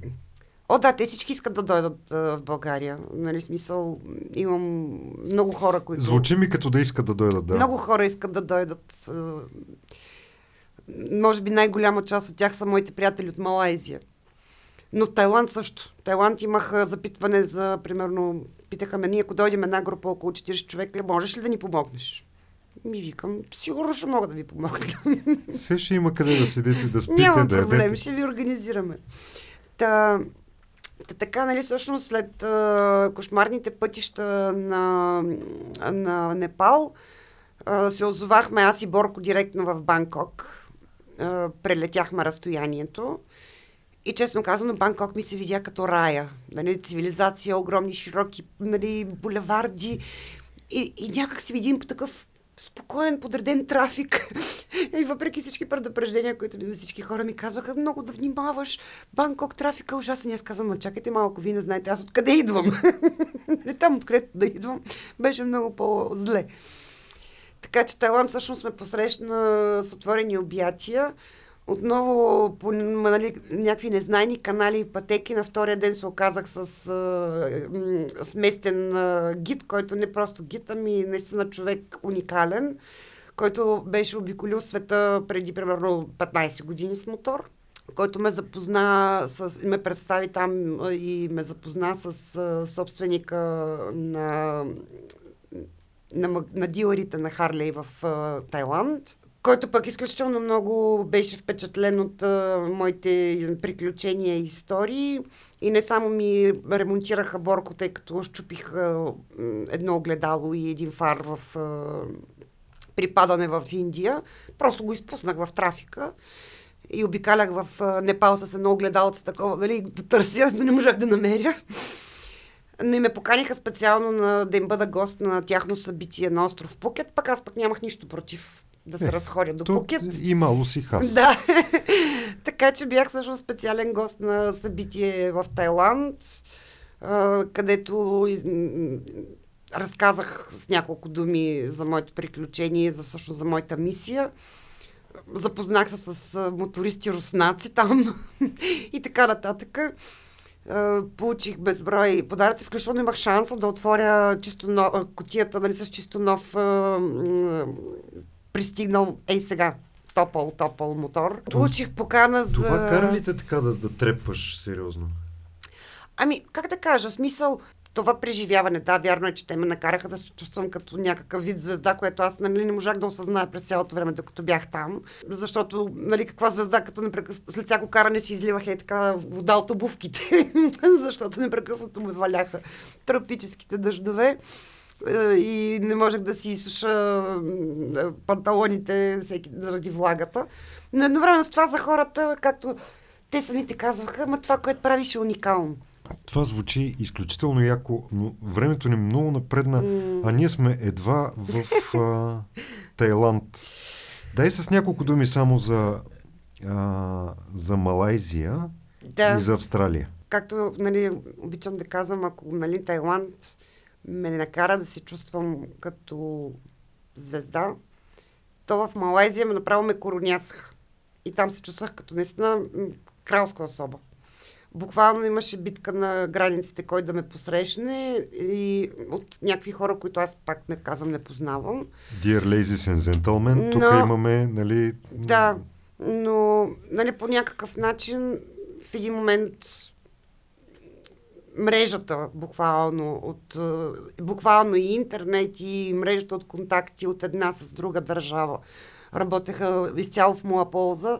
О, да, те всички искат да дойдат а, в България. Нали, смисъл, имам много хора, които... Звучи ми като да искат да дойдат, да. Много хора искат да дойдат. а, Може би най-голяма част от тях са моите приятели от Малайзия. Но в Тайланд също. Тайланд имах а, запитване за, примерно, питаха ме, ние ако дойдем една група около 40 човека, можеш ли да ни помогнеш? Ми викам, сигурно ще мога да ви помогна. Все ще има къде да седите, да спите, Няма да проблем, ядете. ще ви организираме. Та, та така, нали, всъщност след а, кошмарните пътища на, на Непал, а, се озовахме аз и Борко директно в Банкок. А, прелетяхме разстоянието. И честно казано, Банкок ми се видя като рая. Нали, цивилизация, огромни, широки нали, булеварди. И, и някак си видим по такъв спокоен, подреден трафик. [laughs] И въпреки всички предупреждения, които ми всички хора ми казваха, много да внимаваш, Банкок трафика е ужасен. И аз казвам, чакайте малко, вие не знаете аз откъде идвам. [laughs] Нали, Там, откъдето да идвам, беше много по-зле. Така че Тайланд всъщност ме посрещна с отворени обятия. Отново по нали, някакви незнайни канали и пътеки на втория ден се оказах с а, сместен а, гид, който не просто гид, ами наистина човек уникален, който беше обиколил света преди примерно 15 години с мотор който ме запозна с, ме представи там и ме запозна с а, собственика на, на, на дилерите на Харлей в а, Тайланд, който пък изключително много беше впечатлен от а, моите приключения и истории. И не само ми ремонтираха борко, тъй като щупих а, едно огледало и един фар в а, при падане в Индия. Просто го изпуснах в трафика и обикалях в а, Непал с едно огледалце такова, нали, да търся, но не можах да намеря. Но и ме поканиха специално на, да им бъда гост на тяхно събитие на остров Пукет, пък аз пък нямах нищо против да се Е, разходя до Пукет. и мало си хас. [laughs] Да. така че бях всъщност специален гост на събитие в Тайланд, където разказах с няколко думи за моето приключение, за всъщност за моята мисия. Запознах се с мотористи руснаци там [laughs] и така нататък. Получих безброй подаръци, включително имах шанса да отворя чисто но, а, кутията нали, с чисто нов пристигнал ей сега топъл, топъл мотор. Получих покана за... Това кара ли те така да, да трепваш сериозно? Ами, как да кажа, смисъл, това преживяване, да, вярно е, че те ме накараха да се чувствам като някакъв вид звезда, което аз нали, не можах да осъзная през цялото време, докато бях там. Защото, нали, каква звезда, като непрекъс... след всяко каране си изливаха и така вода от обувките, [laughs] защото непрекъснато ме валяха тропическите дъждове е, и не можех да си изсуша е, панталоните всеки, заради влагата. Но едновременно с това за хората, както те самите казваха, ма това, което правиш е уникално. Това звучи изключително яко, но времето ни много напредна, а ние сме едва в а, Тайланд. Дай с няколко думи само за, а, за Малайзия Да. и за Австралия. както нали, обичам да казвам, ако нали, Тайланд ме накара да се чувствам като звезда, то в Малайзия ме направо ме коронясах. И там се чувствах като наистина кралска особа. Буквално имаше битка на границите, кой да ме посрещне и от някакви хора, които аз пак не казвам, не познавам. Dear Ladies and Gentlemen, тук Но- имаме, нали... Да, но нали, по някакъв начин в един момент мрежата буквално от е, буквално и интернет и мрежата от контакти от една с друга държава работеха изцяло в моя полза.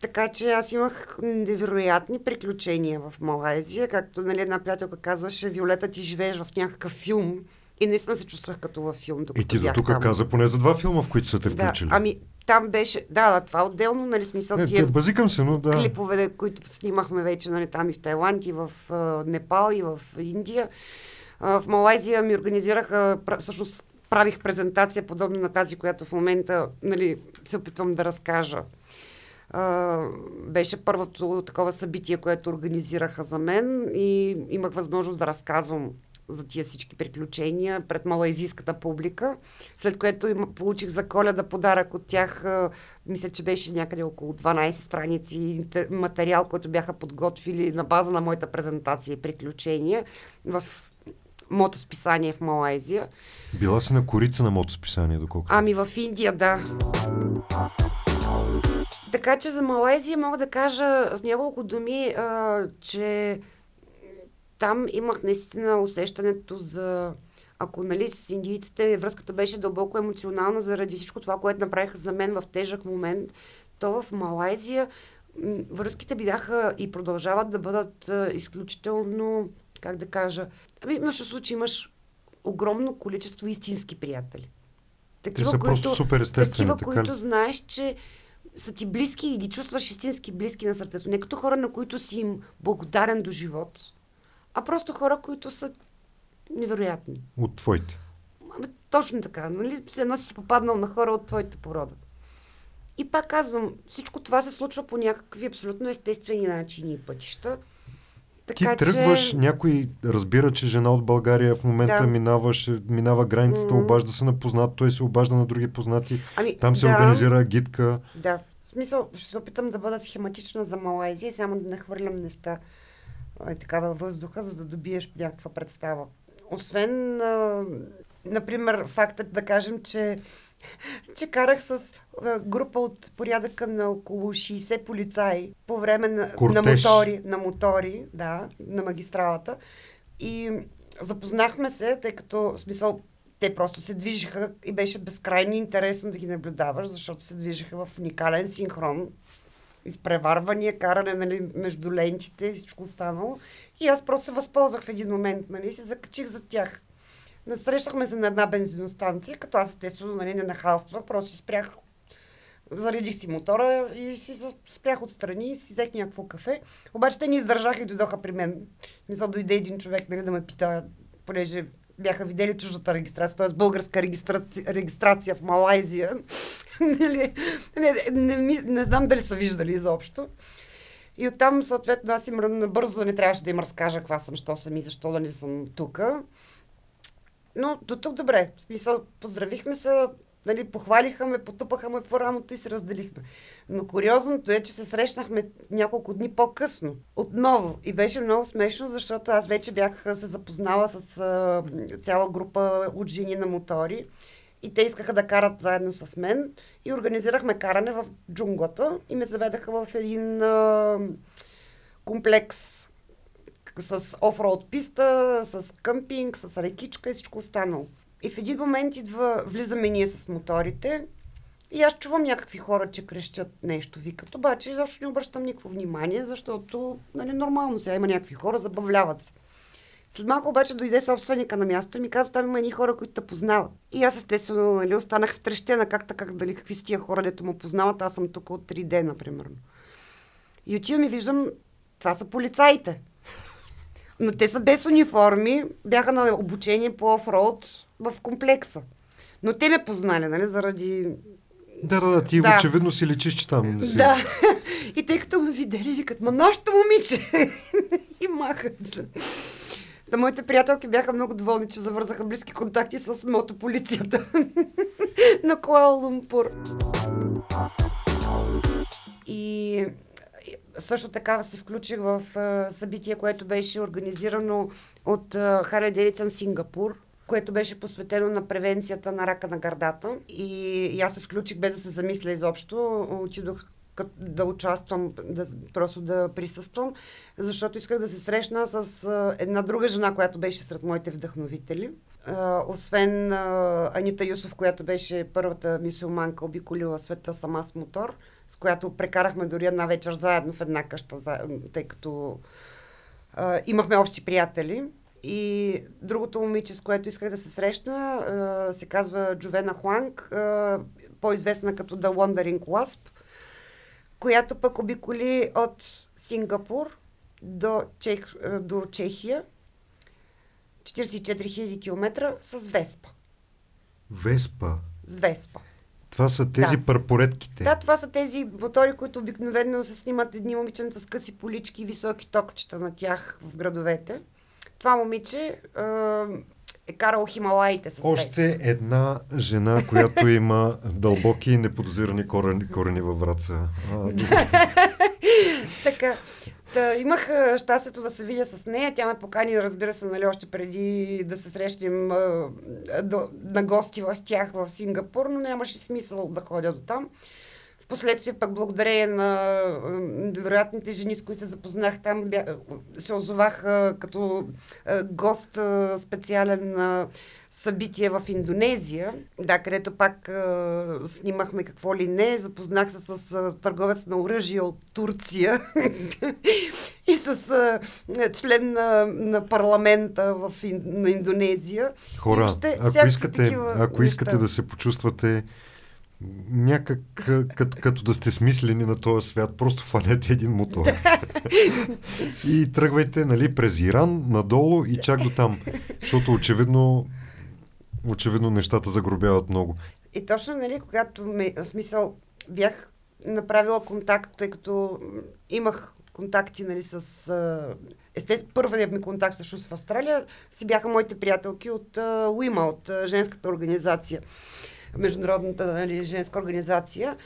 Така че аз имах невероятни приключения в Малайзия. Както нали, една приятелка казваше, Виолета, ти живееш в някакъв филм. И наистина се чувствах като във филм, И ти до тук каза поне за два филма, в които са те Да, включили. ами там беше, да, да, това отделно, нали, смисъл Не, тия базикам се, но да. клипове, които снимахме вече, нали, там и в Тайланд, и в а, Непал, и в Индия. А, в Малайзия ми организираха, всъщност правих презентация, подобна на тази, която в момента нали, се опитвам да разкажа. А, беше първото такова събитие, което организираха за мен и имах възможност да разказвам за тия всички приключения пред малайзийската публика, след което им, получих за коледа подарък от тях, мисля, че беше някъде около 12 страници материал, който бяха подготвили на база на моята презентация и приключения в мотосписание в Малайзия. Била си на корица на мотосписание, доколкото. Ами в Индия, да. Така че за Малайзия мога да кажа с няколко думи, а, че там имах наистина усещането за... Ако нали, с индийците връзката беше дълбоко емоционална заради всичко това, което направиха за мен в тежък момент, то в Малайзия връзките бяха и продължават да бъдат изключително, как да кажа, ами имаш случай, имаш огромно количество истински приятели. Те са просто супер естествени, Такива, така които знаеш, че са ти близки и ги чувстваш истински близки на сърцето. Не като хора, на които си им благодарен до живот, а просто хора, които са невероятни. От твоите. Ами, точно така, нали? Все едно си попаднал на хора от твоята порода. И пак казвам, всичко това се случва по някакви абсолютно естествени начини и пътища. Ти тръгваш, някой разбира, че жена от България в момента Да. минаваш, минава границата, Мгм. обажда се на познат, той се обажда на други познати. Ами, Там се да, организира гидка. Да. В смисъл, ще се опитам да бъда схематична за Малайзия само да не хвърлям неща е, така във въздуха, за да добиеш някаква представа. Освен, а, например, фактът да кажем, че, че карах с а, група от порядъка на около 60 полицаи по време на, на мотори, на мотори, да, на магистралата. И запознахме се, тъй като, в смисъл, те просто се движиха и беше безкрайно интересно да ги наблюдаваш, защото се движиха в уникален синхрон изпреварвания, каране нали, между лентите и всичко останало. И аз просто се възползвах в един момент, нали, се закачих за тях. Насрещахме се на една бензиностанция, като аз естествено нали, не нахалствах, просто спрях, заредих си мотора и си спрях отстрани и си взех някакво кафе. Обаче те не издържаха и дойдоха при мен. Мисля, дойде един човек нали, да ме пита, понеже бяха видели чуждата регистрация, т.е. българска регистрация, регистрация в Малайзия. [laughs] не, не, не, не, не знам дали са виждали изобщо. И оттам, съответно, аз им набързо да не трябваше да им разкажа каква съм, що съм и защо да не съм тук. Но до тук добре. В смисъл, поздравихме се, Нали, похвалиха ме, потъпаха ме по рамото и се разделихме. Но куриозното е, че се срещнахме няколко дни по-късно. Отново. И беше много смешно, защото аз вече бях се запознала с а, цяла група от жени на мотори. И те искаха да карат заедно с мен. И организирахме каране в джунглата. И ме заведаха в един а, комплекс с офроуд писта, с къмпинг, с рекичка и всичко останало. И в един момент идва, влизаме ние с моторите и аз чувам някакви хора, че крещят нещо, викат. Обаче защо не обръщам никакво внимание, защото нали, нормално сега има някакви хора, забавляват се. След малко обаче дойде собственика на място и ми каза, там има едни хора, които те познават. И аз естествено нали, останах в трещена, как така, дали какви са тия хора, дето му познават, аз съм тук от 3 дена, примерно. И отивам и виждам, това са полицаите. [laughs] Но те са без униформи, бяха на обучение по офроуд в комплекса. Но те ме познали, нали, заради... Да, да, ти да. очевидно си личиш, че там да си. Да. [laughs] И тъй като ме видели, викат, ма нашето момиче! [laughs] и махат. Да, моите приятелки бяха много доволни, че завързаха близки контакти с мотополицията [laughs] на Куала Лумпур. И също така се включих в събитие, което беше организирано от Харли Девицън Сингапур, което беше посветено на превенцията на рака на гърдата. И, и аз се включих без да се замисля изобщо. Отидох да участвам, да, просто да присъствам, защото исках да се срещна с а, една друга жена, която беше сред моите вдъхновители. А, освен а, Анита Юсов, която беше първата мисиоманка, обиколила света сама с мотор, с която прекарахме дори една вечер заедно в една къща, тъй като а, имахме общи приятели. И другото момиче, с което исках да се срещна, се казва Джовена Хуанг, по-известна като The Wandering Wasp, която пък обиколи от Сингапур до, Чех, до Чехия 44 000 км с Веспа. Веспа? С Веспа. Това са тези да. парпоретките. Да, това са тези мотори, които обикновено се снимат едни момиченца с къси полички и високи токчета на тях в градовете. Това момиче е карал Хималаите с Още вес. една жена, която има дълбоки и неподозирани корени, корени във враца. [laughs] така. Та, имах щастието да се видя с нея. Тя ме покани, разбира се, нали, още преди да се срещнем до, на гости в тях в Сингапур, но нямаше смисъл да ходя до там. Впоследствие пък благодарение на вероятните жени, с които се запознах там, бя, се озовах като гост специален на събитие в Индонезия, да, където пак а, снимахме какво ли не. Запознах се с а, търговец на оръжие от Турция [laughs] и с а, член на, на парламента в, на Индонезия. Хора, ако, искате, ако искате да се почувствате някак като, като да сте смислени на този свят, просто фанете един мотор. [laughs] и тръгвайте нали, през Иран надолу и чак до там. Защото очевидно, очевидно нещата загробяват много. И точно, нали, когато ме, смисъл, бях направила контакт, тъй като имах контакти нали, с... Естествено, първият ми контакт с в Австралия си бяха моите приятелки от УИМА, от женската организация. Международната нали, женска организация.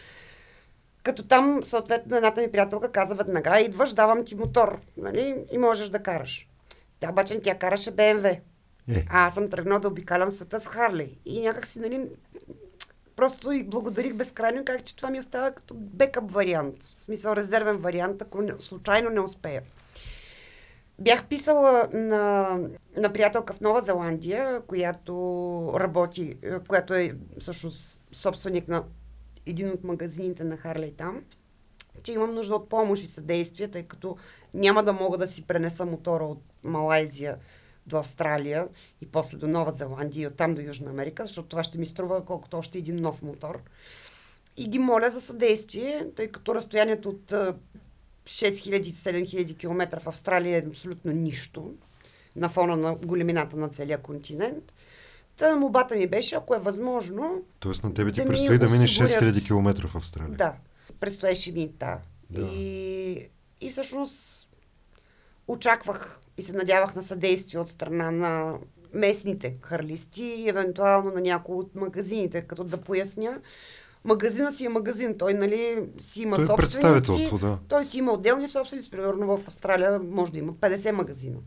Като там, съответно, едната ми приятелка каза веднага, идваш, давам ти мотор, нали, и можеш да караш. Тя обаче тя караше БМВ. Е. А аз съм тръгнал да обикалям света с Харли. И някак си, нали, просто и благодарих безкрайно, как че това ми остава като бекъп вариант. В смисъл резервен вариант, ако не, случайно не успея. Бях писала на, на приятелка в Нова Зеландия, която работи, е, която е всъщност собственик на един от магазините на Харлей там, че имам нужда от помощ и съдействие, тъй като няма да мога да си пренеса мотора от Малайзия до Австралия и после до Нова Зеландия и оттам до Южна Америка, защото това ще ми струва колкото още един нов мотор. И ги моля за съдействие, тъй като разстоянието от 6000-7000 км в Австралия е абсолютно нищо на фона на големината на целия континент. Та мобата ми беше, ако е възможно. Тоест на тебе ти да ми предстои да минеш осигурят- 6000 км в Австралия. Да, предстоеше ми та. Да. И, и всъщност очаквах и се надявах на съдействие от страна на местните харлисти и евентуално на някои от магазините, като да поясня. Магазина си е магазин, той нали си има Той е собственици. представителство, да. Той си има отделни собственици, примерно в Австралия може да има 50 магазина.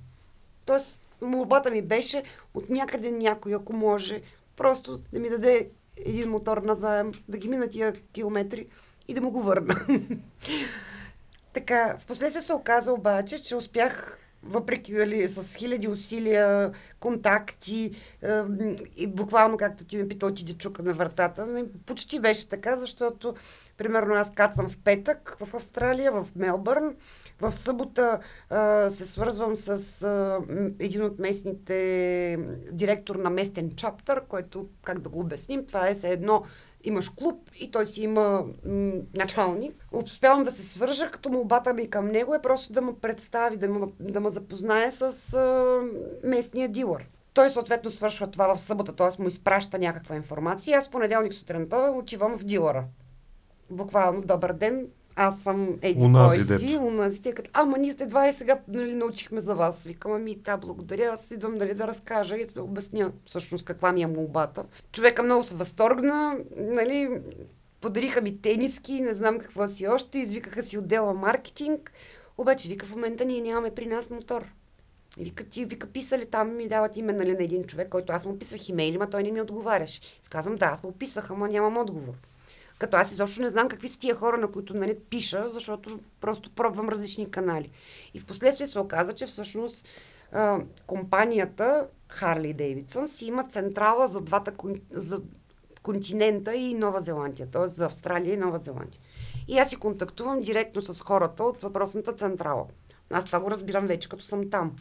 Тоест, молбата ми беше от някъде някой, ако може, просто да ми даде един мотор на заем, да ги мина тия километри и да му го върна. [laughs] така, в последствие се оказа обаче, че успях въпреки дали, с хиляди усилия, контакти е, и буквално, както ти ме пита, отиде чука на вратата, не, почти беше така, защото примерно аз кацам в петък в Австралия, в Мелбърн, в събота е, се свързвам с е, един от местните директор на местен чаптър, който, как да го обясним, това е все едно имаш клуб и той си има м, началник. Успявам да се свържа, като молбата ми към него е просто да му представи, да ме, да ме запознае с а, местния дилър. Той съответно свършва това в събота, т.е. му изпраща някаква информация. Аз понеделник сутринта отивам в дилъра. Буквално, добър ден, аз съм еди Унази кой си, унази, те като, ама ние сте два и сега нали, научихме за вас. Викам, ами та, благодаря, аз идвам нали, да разкажа и да обясня всъщност каква ми е молбата. Човека много се възторгна, нали, подариха ми тениски, не знам какво си още, извикаха си отдела маркетинг, обаче вика в момента ние нямаме при нас мотор. И вика, ти, вика, писали там, ми дават име нали, на един човек, който аз му писах имейли, ма той не ми отговаряше. И казвам, да, аз му писах, ама нямам отговор. Като аз изобщо не знам какви са тия хора, на които нали, пиша, защото просто пробвам различни канали. И в последствие се оказа, че всъщност а, компанията Харли Дейвидсън си има централа за двата за континента и Нова Зеландия, т.е. за Австралия и Нова Зеландия. И аз си контактувам директно с хората от въпросната централа. Аз това го разбирам вече, като съм там.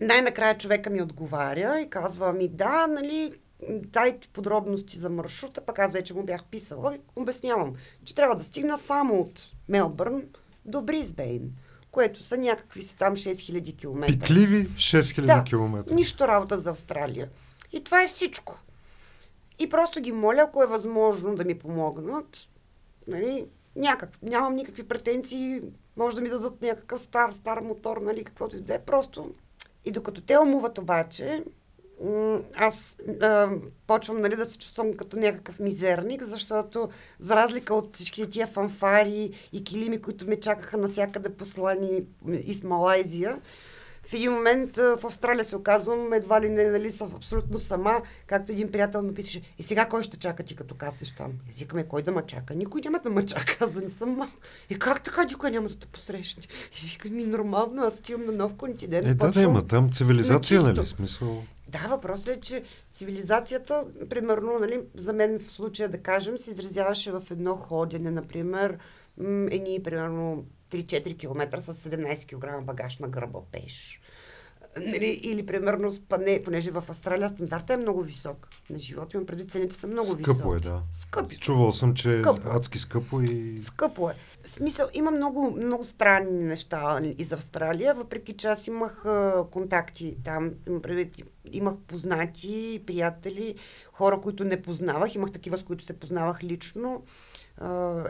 Най-накрая човека ми отговаря и казва ми, да, нали, дай подробности за маршрута, пък аз вече му бях писала и обяснявам, че трябва да стигна само от Мелбърн до Бризбейн, което са някакви си там 6000 км. Пикливи 6000 Да, км. нищо работа за Австралия. И това е всичко. И просто ги моля, ако е възможно да ми помогнат. Нали, някак, нямам никакви претенции, може да ми дадат някакъв стар, стар мотор, нали, каквото и да е. Просто. И докато те умуват обаче, аз а, почвам нали, да се чувствам като някакъв мизерник, защото за разлика от всички тия фанфари и килими, които ме чакаха насякъде послани из Малайзия, в един момент в Австралия се оказвам, едва ли не нали, съм абсолютно сама, както един приятел ме питаше, и сега кой ще чака ти като касеш там? И викаме, кой да ме чака? Никой няма да ме чака, аз да не съм малко. И как така никой няма да те посрещне? И викам, ми нормално, аз отивам на нов континент. Е, да, да, има там цивилизация, на нали? Смисъл. да, въпросът е, че цивилизацията, примерно, нали, за мен в случая да кажем, се изразяваше в едно ходене, например, едни, примерно, 3-4 км с 17 кг багаж на гърба пеш. Нали, или, примерно, спане, понеже в Австралия стандарта е много висок. На живота имам преди цените са много високи. Скъпо е, да. Скъпи. Чувал съм, че е Скъпо. адски скъпо и... Скъпо е. В смисъл, има много, много странни неща из Австралия, въпреки че аз имах а, контакти там, имах познати, приятели, хора, които не познавах, имах такива, с които се познавах лично.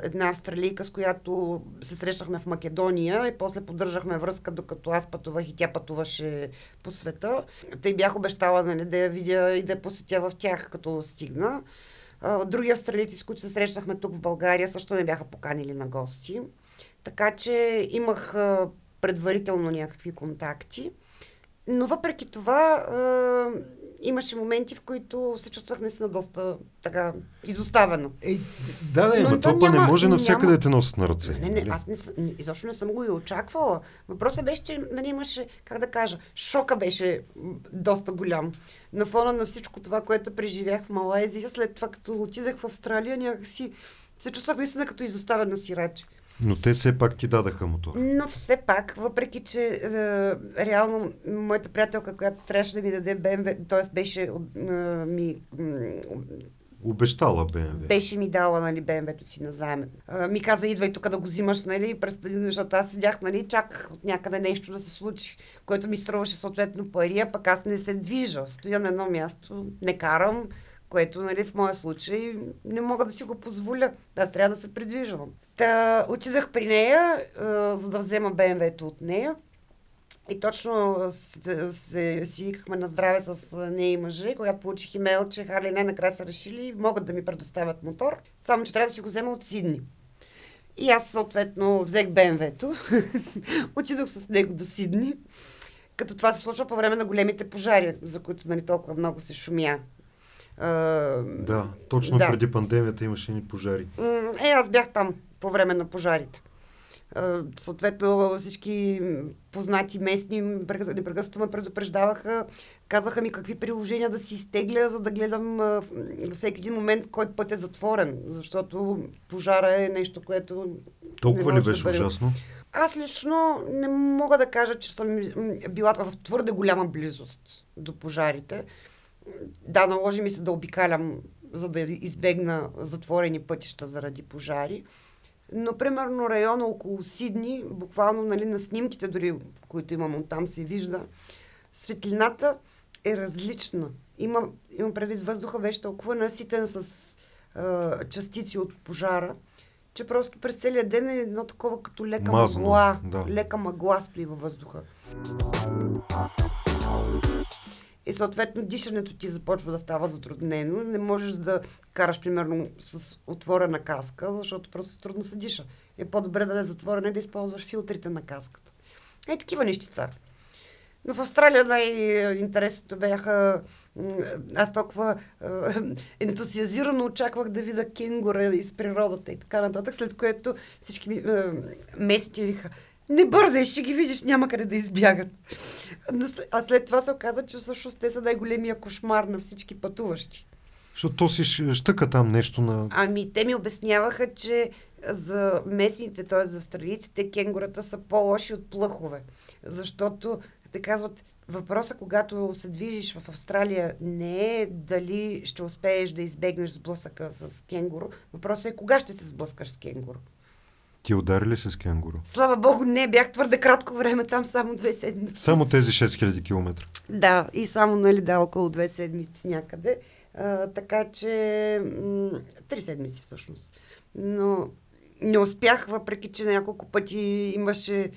Една австралийка, с която се срещнахме в Македония и после поддържахме връзка, докато аз пътувах и тя пътуваше по света. Тъй бях обещала нали, да я видя и да я посетя в тях, като стигна. Други австралийци, с които се срещнахме тук в България, също не бяха поканили на гости. Така че имах предварително някакви контакти. Но въпреки това имаше моменти, в които се чувствах наистина доста така изоставена. Е, да, да, Но то то не може навсякъде няма- да те носят на ръце. Не, не, нали? аз не, изобщо не съм го и очаквала. Въпросът беше, че нали, имаше, как да кажа, шока беше доста голям. На фона на всичко това, което преживях в Малайзия, след това като отидах в Австралия, някакси се чувствах наистина като изоставено сираче. Но те все пак ти дадаха мотор. Но все пак, въпреки че е, реално моята приятелка, която трябваше да ми даде BMW, т.е. беше е, ми, Обещала БМВ. беше ми дала нали, БМВ-то си на заем. А, ми каза, идвай тук да го взимаш, нали, през, защото аз седях, нали, чак от някъде нещо да се случи, което ми струваше съответно пари, а пък аз не се движа. Стоя на едно място, не карам, което, нали, в моя случай не мога да си го позволя. Аз трябва да се придвижвам. Та, отидах при нея, а, за да взема БМВ-то от нея. И точно се, се, си викахме на здраве с нея и мъжа, и когато получих имейл, че Харли най-накрая са решили и могат да ми предоставят мотор, само че трябва да си го взема от Сидни. И аз съответно взех БМВ-то, [laughs] отидох с него до Сидни, като това се случва по време на големите пожари, за които нали, толкова много се шумя. Да, точно Да. преди пандемията имаше ни пожари. Е, аз бях там по време на пожарите. Съответно, всички познати местни прекъ- непрекъснато ме предупреждаваха, казваха ми какви приложения да си изтегля, за да гледам във всеки един момент кой път е затворен, защото пожара е нещо, което Толкова не ли може да беше бъде- ужасно? Аз лично не мога да кажа, че съм била в твърде голяма близост до пожарите. Да, наложи ми се да обикалям, за да избегна затворени пътища заради пожари. Но, примерно, района около Сидни, буквално нали, на снимките, дори които имам от там, се вижда, светлината е различна. Има, имам предвид, въздуха беше толкова наситен с а, частици от пожара, че просто през целия ден е едно такова като лека Мазно, мъгла. да. Лека мъгла стои във въздуха. И съответно дишането ти започва да става затруднено. Не можеш да караш, примерно, с отворена каска, защото просто трудно се диша. Е по-добре да е затворена и да използваш филтрите на каската. Е, такива нещица. Но в Австралия най-интересното бяха... Аз толкова е, ентусиазирано очаквах да видя кенгура из природата и така нататък, след което всички ми, е, викаха не бързай, ще ги видиш, няма къде да избягат. А след това се оказа, че всъщност те са най-големия кошмар на всички пътуващи. Защото то си щъка там нещо на... Ами, те ми обясняваха, че за местните, т.е. за австралийците, кенгурата са по-лоши от плъхове. Защото, те казват, въпросът, когато се движиш в Австралия, не е дали ще успееш да избегнеш сблъсъка с кенгуру. Въпросът е кога ще се сблъскаш с кенгуру. Ти удари ли се с кенгуру? Слава богу, не, бях твърде кратко време там, само две седмици. Само тези 6000 км. Да, и само, нали, да, около две седмици някъде. А, така че, м- три седмици всъщност. Но не успях, въпреки че няколко пъти имаше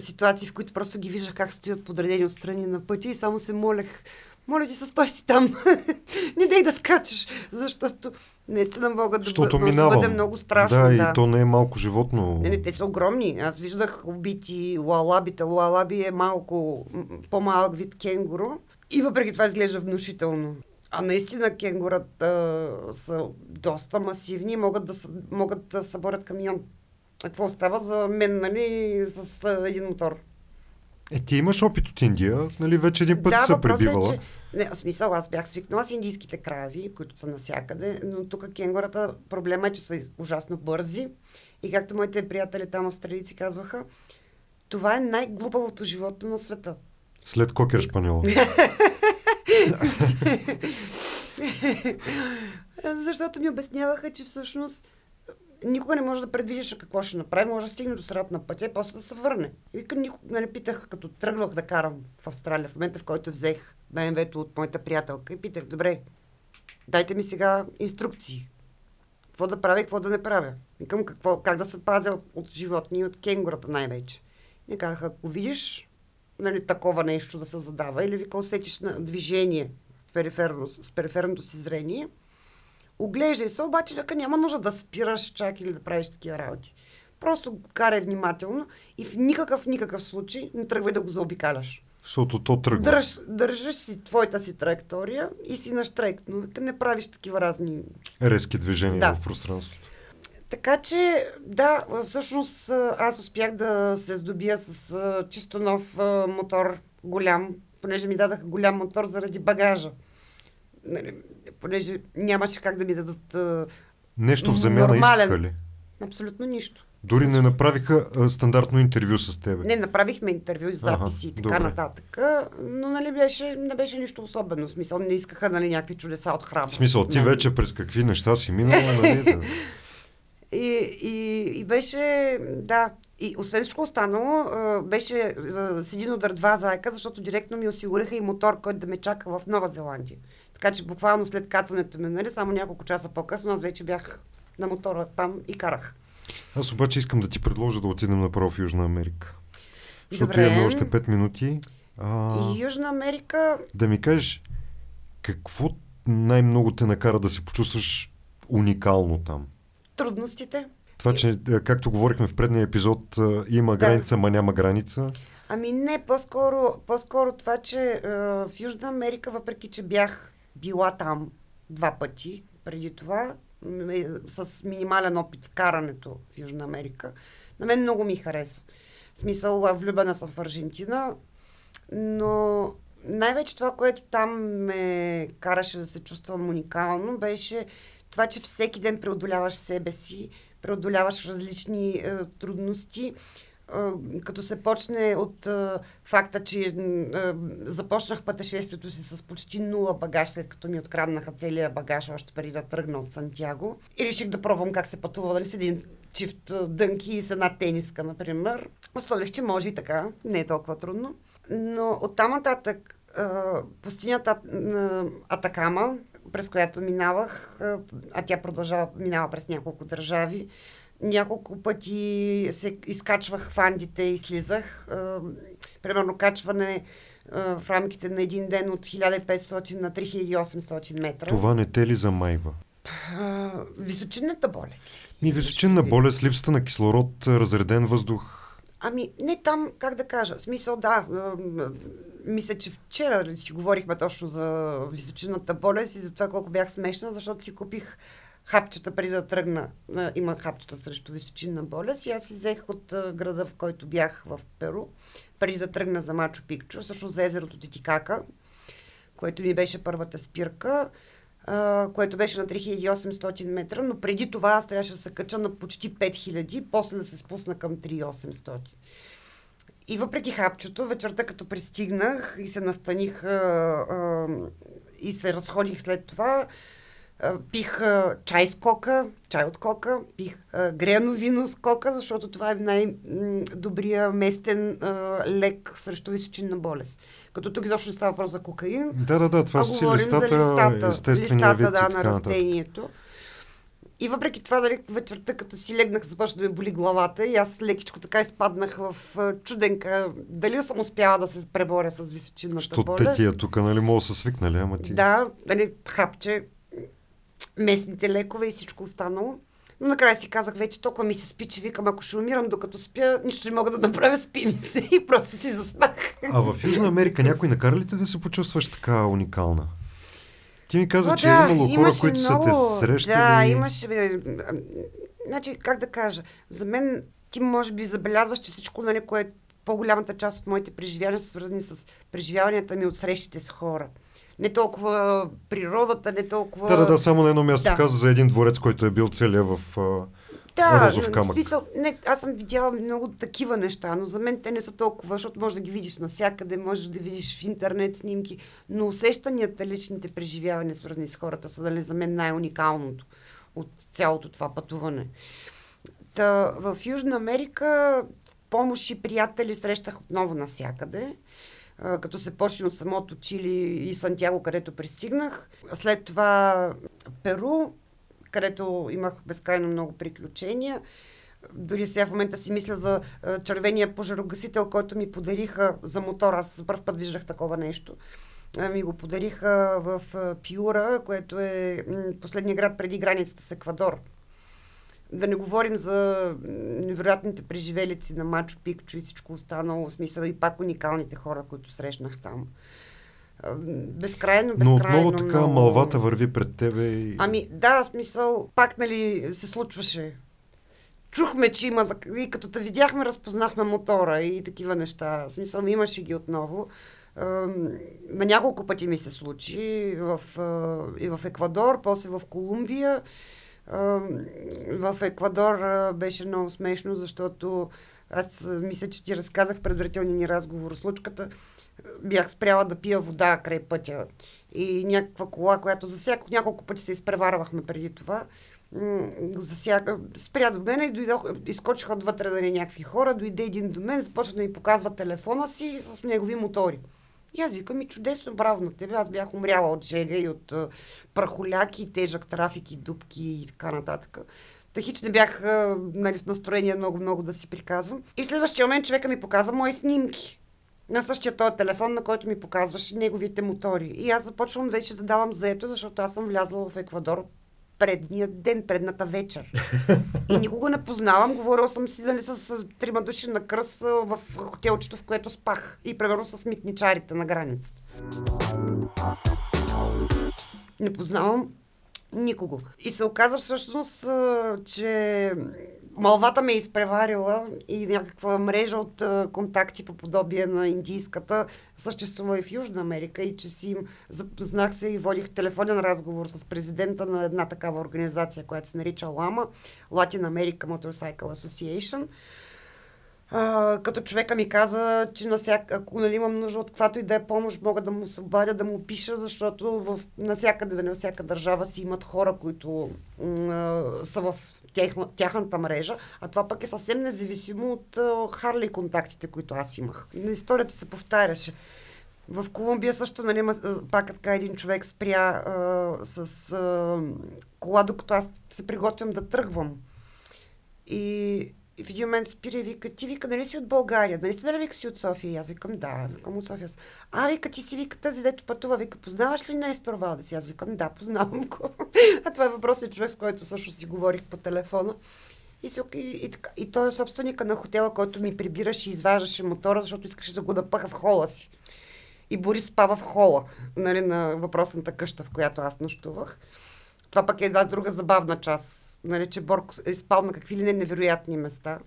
ситуации, в които просто ги виждах как стоят подредени отстрани на пътя и само се молех, моля ти стой си там. [laughs] не дай да скачаш, защото наистина могат да, бъ- да бъде много страшно. да, да. и то не е малко животно. Не, не, те са огромни. Аз виждах убити лалабите. Лалаби е малко по-малък вид кенгуру. И въпреки това изглежда внушително. А наистина кенгурата са доста масивни и могат да, могат да съборят камион. А какво остава за мен, нали, с а, един мотор? Е, ти имаш опит от Индия, нали вече един път да, се въпросът пребивала. Е, че... Не, в смисъл, аз бях свикнала с индийските крави, които са насякъде, но тук кенгурата проблема е, че са ужасно бързи. И както моите приятели там австралийци казваха, това е най-глупавото животно на света. След кокер шпаньола. [laughs] [laughs] Защото ми обясняваха, че всъщност никога не може да предвидиш какво ще направи, може да стигне до средата на пътя и после да се върне. И вика, никога, нали, питах, като тръгвах да карам в Австралия, в момента в който взех БМВ-то от моята приятелка и питах, добре, дайте ми сега инструкции. Какво да правя и какво да не правя. Викам, какво, как да се пазя от, от животни и от кенгурата най-вече. И казаха, ако видиш нали, такова нещо да се задава или вика усетиш на движение периферно, с периферното си зрение, оглеждай се, обаче дека няма нужда да спираш чак или да правиш такива работи. Просто карай внимателно и в никакъв, никакъв случай не тръгвай да го заобикаляш. Защото то тръгва. Дръж, държиш си твоята си траектория и си на штрек, но не правиш такива разни Резки движения Да. в пространството. Така че, да, всъщност аз успях да се здобия с а, чисто нов а, мотор, голям, понеже ми дадаха голям мотор заради багажа. Нали, понеже нямаше как да ми дадат а, Нещо в замяна Нормален. искаха ли? абсолютно нищо. Дори не направиха а, стандартно интервю с тебе. Не, направихме интервю, записи и така добре. нататък, но нали беше, не беше нищо особено. В смисъл, не искаха нали, някакви чудеса от храма. В смисъл, ти Не. вече през какви неща си минала, нали? Да. [laughs] И, и, и беше, да, и освен всичко останало, беше с един удар два заека, защото директно ми осигуриха и мотор, който да ме чака в Нова Зеландия. Така че буквално след кацането ми, нали, само няколко часа по-късно, аз вече бях на мотора там и карах. Аз обаче искам да ти предложа да отидем направо в Южна Америка. Защото имаме още 5 минути. А, И Южна Америка, Да ми кажеш, какво най-много те накара да се почувстваш уникално там? трудностите. Това, че, е, както говорихме в предния епизод, е, има Да. граница, ма няма граница. Ами не, по-скоро, по-скоро това, че а, в Южна Америка, въпреки че бях била там два пъти преди това, е, с минимален опит в карането в Южна Америка, на мен много ми харесва. В смисъл, влюбена съм в Аржентина, но най-вече това, което там ме караше да се чувствам уникално, беше това, че всеки ден преодоляваш себе си, преодоляваш различни е, трудности, като се почне от факта, че започнах пътешествието си с почти нула багаж, след като ми откраднаха целия багаж още преди да тръгна от Сантьяго. И реших да пробвам как се пътува, дали с един чифт дънки и с една тениска, например. Установих, че може и така, не е толкова трудно. Но оттам нататък пустинята Атакама, през която минавах, а тя продължава, минава през няколко държави, няколко пъти се изкачвах в Андите и слизах. А, примерно качване а, в рамките на един ден от 1500 на 3800 метра. Това не те ли замайва? А, височинната болест. Ми височинна болест, липсата на кислород, разреден въздух. Ами, не там, как да кажа. В смисъл, да. Мисля, че вчера си говорихме точно за височинната болест и за това колко бях смешна, защото си купих хапчета преди да тръгна. А, Има хапчета срещу височинна болест и аз си взех от града, в който бях в Перу, преди да тръгна за Мачо Пикчо, всъщност за езерото Титикака, което ми беше първата спирка, което беше на 3800 метра, но преди това аз трябваше да се кача на почти 5000, после да се спусна към 3800. И въпреки хапчето, вечерта като пристигнах и се настаних а, а, и се разходих след това, пих а, чай с кока, чай от кока, пих а, грено вино с кока, защото това е най-добрия местен а, лек срещу височинна болест. Като тук изобщо не става въпрос за кокаин, Да, да, да, това а си говорим листата, за листата, листата вид да, така на растението. И въпреки това, дали, вечерта, като си легнах, започна да ме боли главата и аз лекичко така изпаднах в чуденка. Дали съм успяла да се преборя с височинната Що те болест? тия тук, нали, мога да са свикнали, ама ти... Да, нали, хапче, местните лекове и всичко останало. Но накрая си казах вече, толкова ми се спи, че викам, ако ще умирам докато спя, нищо не мога да направя, спи ми се [laughs] и просто си заспах. А в Южна Америка някой накара ли те да се почувстваш така уникална? Ти ми каза, О, че е имало хора, които са те срещали. Да, имаше. Значи, как да кажа, за мен ти може би забелязваш, че всичко, нали, което по-голямата част от моите преживявания са свързани с преживяванията ми от срещите с хора. Не толкова природата, не толкова... Да, да, да, само на едно място Да. каза за един дворец, който е бил целия в... Да, розов в смисъл, не, аз съм видяла много такива неща, но за мен те не са толкова, защото можеш да ги видиш навсякъде, можеш да видиш в интернет снимки, но усещанията, личните преживявания, свързани с хората, са нали, за мен най-уникалното от цялото това пътуване. Та, в Южна Америка помощ и приятели срещах отново навсякъде. Като се почне от самото Чили и Сантьяго, където пристигнах. След това Перу, където имах безкрайно много приключения. Дори сега в момента си мисля за червения пожарогасител, който ми подариха за мотор. Аз за първ път виждах такова нещо. ми го подариха в Пиура, което е последния град преди границата с Еквадор. Да не говорим за невероятните преживелици на Мачо Пикчо и всичко останало, в смисъл и пак уникалните хора, които срещнах там. Безкрайно, безкрайно. Но отново така много... малвата върви пред тебе и... Ами да, смисъл, пак нали се случваше. Чухме, че има, и като те видяхме, разпознахме мотора и такива неща. В смисъл, имаше ги отново. На няколко пъти ми се случи в, и в Еквадор, после в Колумбия. В Еквадор беше много смешно, защото аз мисля, че ти разказах в предварителния ни разговор с Лучката. Бях спряла да пия вода край пътя. И някаква кола, която за всяко, няколко пъти се изпреварвахме преди това, засяга, спря до мен и дойдох, изкочиха отвътре да не някакви хора, дойде един до мен, започна да ми показва телефона си с негови мотори. И аз викам и чудесно, браво на тебе. Аз бях умряла от жега и от прахоляки, тежък трафик и дубки и така нататък. Тахич не бях нали, в настроение много-много да си приказвам. И в следващия момент човека ми показа мои снимки на същия този телефон, на който ми показваше неговите мотори. И аз започвам вече да давам заето, защото аз съм влязла в Еквадор предния ден, предната вечер. И никога не познавам. Говорила съм си нали, с, с трима души на кръс в хотелчето, в което спах. И примерно с митничарите на границата. Не познавам никого. И се оказа всъщност, че малвата ме е изпреварила и някаква мрежа от контакти по подобие на индийската. Съществува и в Южна Америка и че си запознах се и водих телефонен разговор с президента на една такава организация, която се нарича ЛАМА, Latin America Motorcycle Association а, като човека ми каза, че всяк, ако нали, имам нужда от каквато и да е помощ, мога да му се обадя, да му пиша, защото в, навсякъде, да не всяка държава си имат хора, които м- са в тях, тяхната мрежа, а това пък е съвсем независимо от а, Харли контактите, които аз имах. Историята се повтаряше. В Колумбия също, нали, пак така един човек спря а, с а, кола, докато аз се приготвям да тръгвам. И един момент спира и вика, ти вика, нали си от България? Нали си, нали вика си от София? И аз викам, да, викам от София. А, вика, ти си вика тази, дето пътува, вика, познаваш ли Нестор Валдес? И аз викам, да, познавам го. [laughs] а това е въпросът човек, с който също си говорих по телефона. И, и, и, и той е собственика на хотела, който ми прибираше и изваждаше мотора, защото искаше да го напъха в хола си. И Борис спава в хола, нали, на въпросната къща, в която аз нощувах. Това пък е една друга забавна част. Нали, че Борко е спал на какви ли не невероятни места.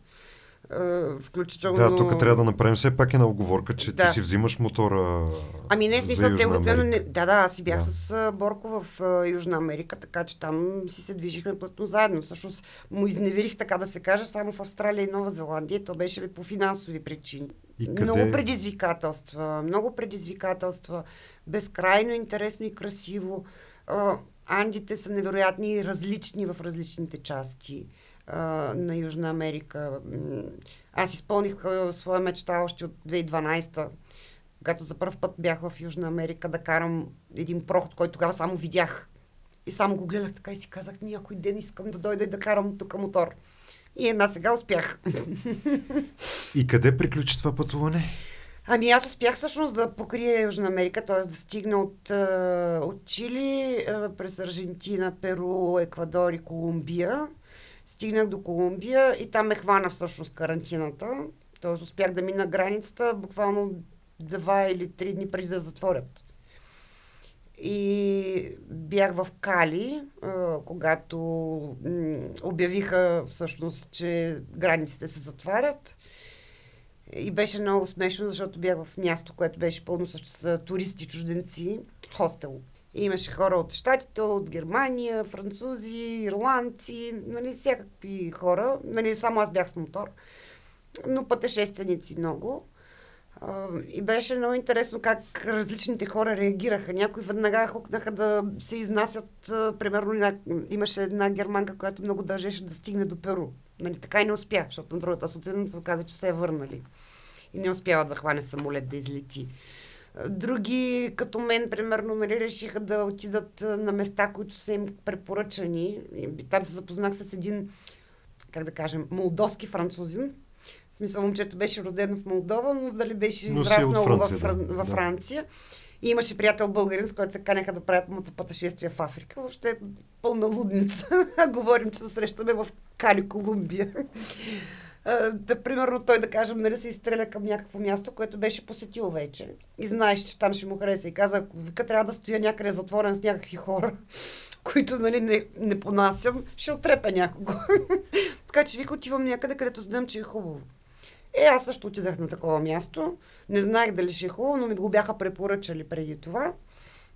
Uh, включително... Да, тук трябва да направим все пак една оговорка, че да. ти си взимаш мотора. Ами не, смисъл, те обикновено не... Да, да, аз си бях да. с Борко в Южна Америка, така че там си се движихме плътно заедно. Всъщност му изневерих, така да се каже, само в Австралия и Нова Зеландия. То беше по финансови причини. И къде... Много предизвикателства, много предизвикателства, безкрайно интересно и красиво. Uh, Андите са невероятни и различни в различните части а, на Южна Америка. Аз изпълних а, своя мечта още от 2012 когато за първ път бях в Южна Америка да карам един проход, който тогава само видях. И само го гледах така и си казах, някой ден искам да дойда и да карам тук мотор. И една сега успях. И къде приключи това пътуване? Ами аз успях всъщност да покрия Южна Америка, т.е. да стигна от, от Чили през Аржентина, Перу, Еквадор и Колумбия. Стигнах до Колумбия и там ме хвана всъщност карантината. Т.е. успях да мина границата буквално два или три дни преди да затворят. И бях в Кали, когато обявиха всъщност, че границите се затварят. И беше много смешно, защото бях в място, което беше пълно с туристи, чужденци, хостел. И имаше хора от Штатите, от Германия, французи, ирландци, нали, всякакви хора. Нали, само аз бях с мотор, но пътешественици много. И беше много интересно как различните хора реагираха. Някои веднага хукнаха да се изнасят. Примерно имаше една германка, която много държеше да стигне до Перу. Нали, така и не успя, защото на другата сутрин се оказа, че се е върнали. И не успява да хване самолет да излети. Други, като мен, примерно, нали, решиха да отидат на места, които са им препоръчани. Там се запознах с един, как да кажем, молдовски французин. В смисъл, момчето беше родено в Молдова, но дали беше но израснало Франция, във, да. във Франция. И имаше приятел българин, с който се канеха да правят мотопътешествия в Африка. Въобще е пълна лудница. [laughs] Говорим, че се срещаме в Кали, Колумбия. да, примерно той, да кажем, нали, се изстреля към някакво място, което беше посетил вече. И знаеш, че там ще му хареса. И каза, ако вика трябва да стоя някъде затворен с някакви хора, [laughs] които нали, не, не понасям, ще отрепя някого. [laughs] така че вика отивам някъде, където знам, че е хубаво. Е, аз също отидах на такова място. Не знаех дали ще е хубаво, но ми го бяха препоръчали преди това.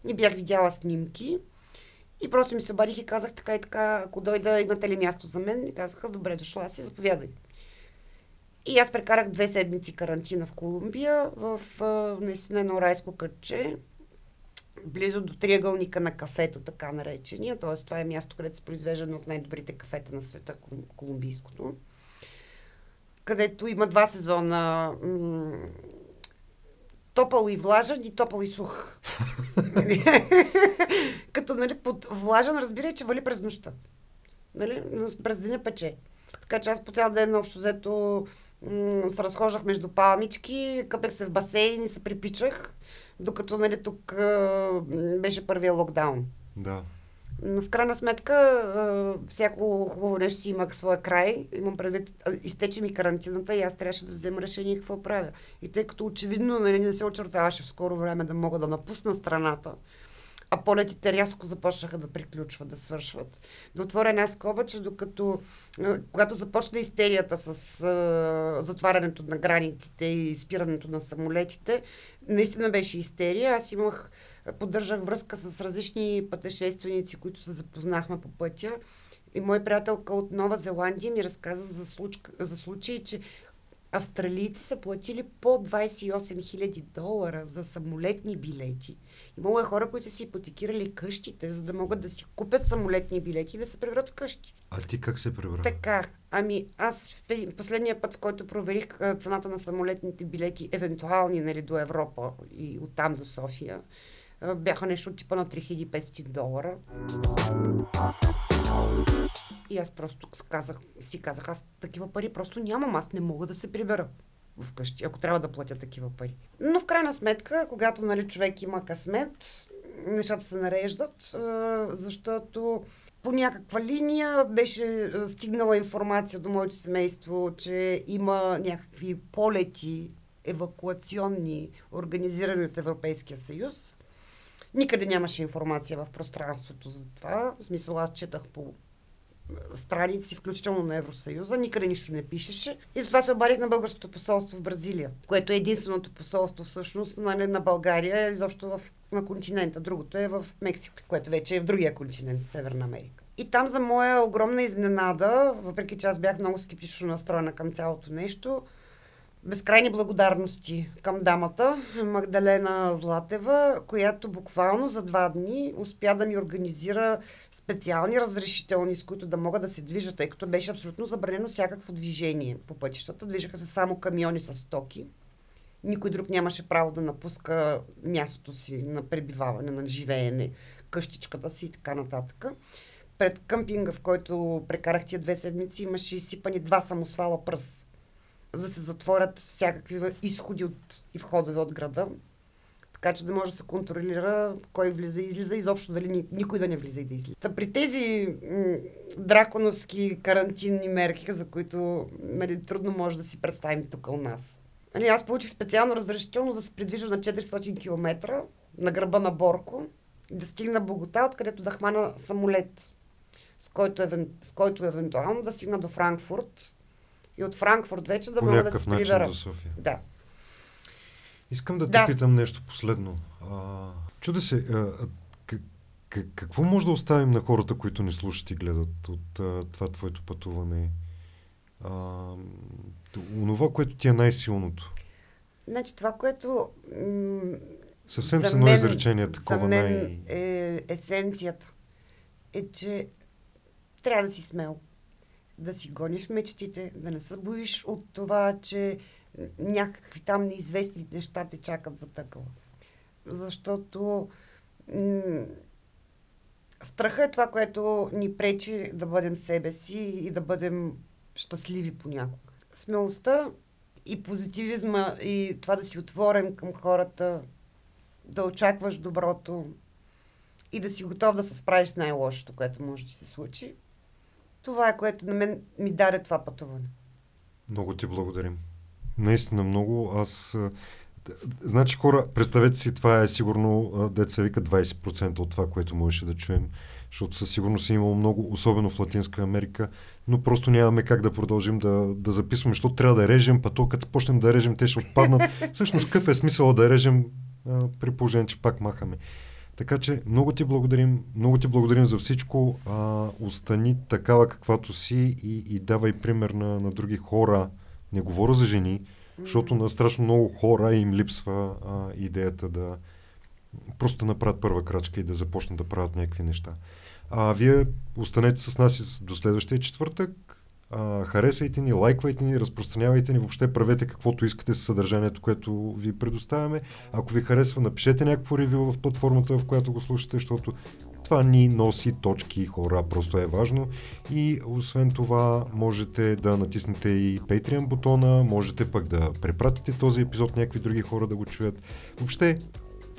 И бях видяла снимки. И просто ми се обадих и казах така и така, ако дойда, имате ли място за мен? И казаха, добре, дошла си, заповядай. И аз прекарах две седмици карантина в Колумбия, в наистина едно райско кътче, близо до триъгълника на кафето, така наречения. Т.е. това е място, където се произвежда от най-добрите кафета на света, колумбийското. Където има два сезона. М- топъл и влажен и топъл и сух. [laughs] Като нали, под влажен разбирай, че вали през нощта. Нали? През деня пече. Така че аз по цял ден общо взето м- се разхождах между палмички, къпех се в басейн и се припичах, докато нали, тук а, беше първия локдаун. Да. Но в крайна сметка всяко хубаво нещо си имах своя край. Имам предвид, изтече ми карантината и аз трябваше да взема решение какво правя. И тъй като очевидно нали, не се очертаваше в скоро време да мога да напусна страната, а полетите рязко започнаха да приключват, да свършват. Да отворя една скоба, че докато, когато започна истерията с а, затварянето на границите и спирането на самолетите, наистина беше истерия. Аз имах, поддържах връзка с различни пътешественици, които се запознахме по пътя. И мой приятелка от Нова Зеландия ми разказа за, случ... за случаи, че австралийци са платили по 28 000 долара за самолетни билети. Имало е хора, които са си ипотекирали къщите, за да могат да си купят самолетни билети и да се преврат в къщи. А ти как се преврат? Така, ами аз последния път, в който проверих цената на самолетните билети, евентуални нали, до Европа и оттам до София, бяха нещо от типа на 3500 долара. И аз просто казах, си казах, аз такива пари просто нямам, аз не мога да се прибера вкъщи, ако трябва да платя такива пари. Но в крайна сметка, когато нали, човек има късмет, нещата се нареждат, защото по някаква линия беше стигнала информация до моето семейство, че има някакви полети евакуационни, организирани от Европейския съюз. Никъде нямаше информация в пространството за това. В смисъл, аз четах по страници, включително на Евросъюза, никъде нищо не пишеше. И затова се обадих на българското посолство в Бразилия, което е единственото посолство всъщност нали, на България, изобщо в, на континента. Другото е в Мексико, което вече е в другия континент, Северна Америка. И там за моя огромна изненада, въпреки че аз бях много скептично настроена към цялото нещо, безкрайни благодарности към дамата Магдалена Златева, която буквално за два дни успя да ми организира специални разрешителни, с които да могат да се движат, тъй като беше абсолютно забранено всякакво движение по пътищата. Движаха се само камиони с стоки. Никой друг нямаше право да напуска мястото си на пребиваване, на живеене, къщичката си и така нататък. Пред къмпинга, в който прекарах тия две седмици, имаше изсипани два самосвала пръст за да се затворят всякакви изходи от, и входове от града, така че да може да се контролира кой влиза и излиза, изобщо дали никой да не влиза и да излиза. Та при тези м- драконовски карантинни мерки, за които нали, трудно може да си представим тук у нас. Нали, аз получих специално разрешително да се придвижа на 400 км на гърба на Борко и да стигна Богота, откъдето да хвана самолет, с който, евен, с който евентуално да стигна до Франкфурт, и от Франкфурт вече да мога да се прибера. до София. Да. Искам да те да. питам нещо последно. А, чуда се, а, как, как, какво може да оставим на хората, които ни слушат и гледат от а, това твоето пътуване? А, онова, което ти е най-силното. Значи това, което м- Съвсем с едно изречение такова за мен най... е есенцията. Е, че трябва да си смел да си гониш мечтите, да не се боиш от това, че някакви там неизвестни неща те чакат за такова. Защото м- страха е това, което ни пречи да бъдем себе си и да бъдем щастливи понякога. Смелостта и позитивизма и това да си отворен към хората да очакваш доброто и да си готов да се справиш с най-лошото, което може да се случи. Това е което на мен ми даде това пътуване. Много ти благодарим. Наистина много. Аз Значи хора, представете си, това е сигурно, деца вика 20% от това, което можеше да чуем, защото със сигурност е имало много, особено в Латинска Америка, но просто нямаме как да продължим да, да записваме, защото трябва да режем, па то като почнем да режем, те ще отпаднат. [laughs] Всъщност, какъв е смисъл да режем а, при положение, че пак махаме. Така че много ти благодарим, много ти благодарим за всичко. А, остани такава каквато си и, и давай пример на, на други хора. Не говоря за жени, защото на страшно много хора им липсва а, идеята да просто направят първа крачка и да започнат да правят някакви неща. А вие останете с нас до следващия четвъртък. А, харесайте ни, лайквайте ни, разпространявайте ни, въобще правете каквото искате с съдържанието, което ви предоставяме. Ако ви харесва, напишете някакво ревю в платформата, в която го слушате, защото това ни носи точки хора, просто е важно. И освен това, можете да натиснете и Patreon бутона, можете пък да препратите този епизод някакви други хора да го чуят. Въобще,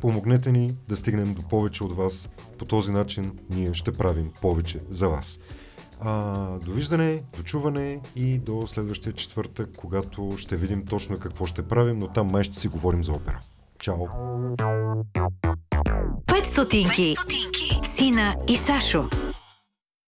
помогнете ни да стигнем до повече от вас. По този начин ние ще правим повече за вас. А, довиждане, дочуване и до следващия четвъртък, когато ще видим точно какво ще правим, но там май ще си говорим за опера. Чао! 5 стотинки. Сина и Сашо.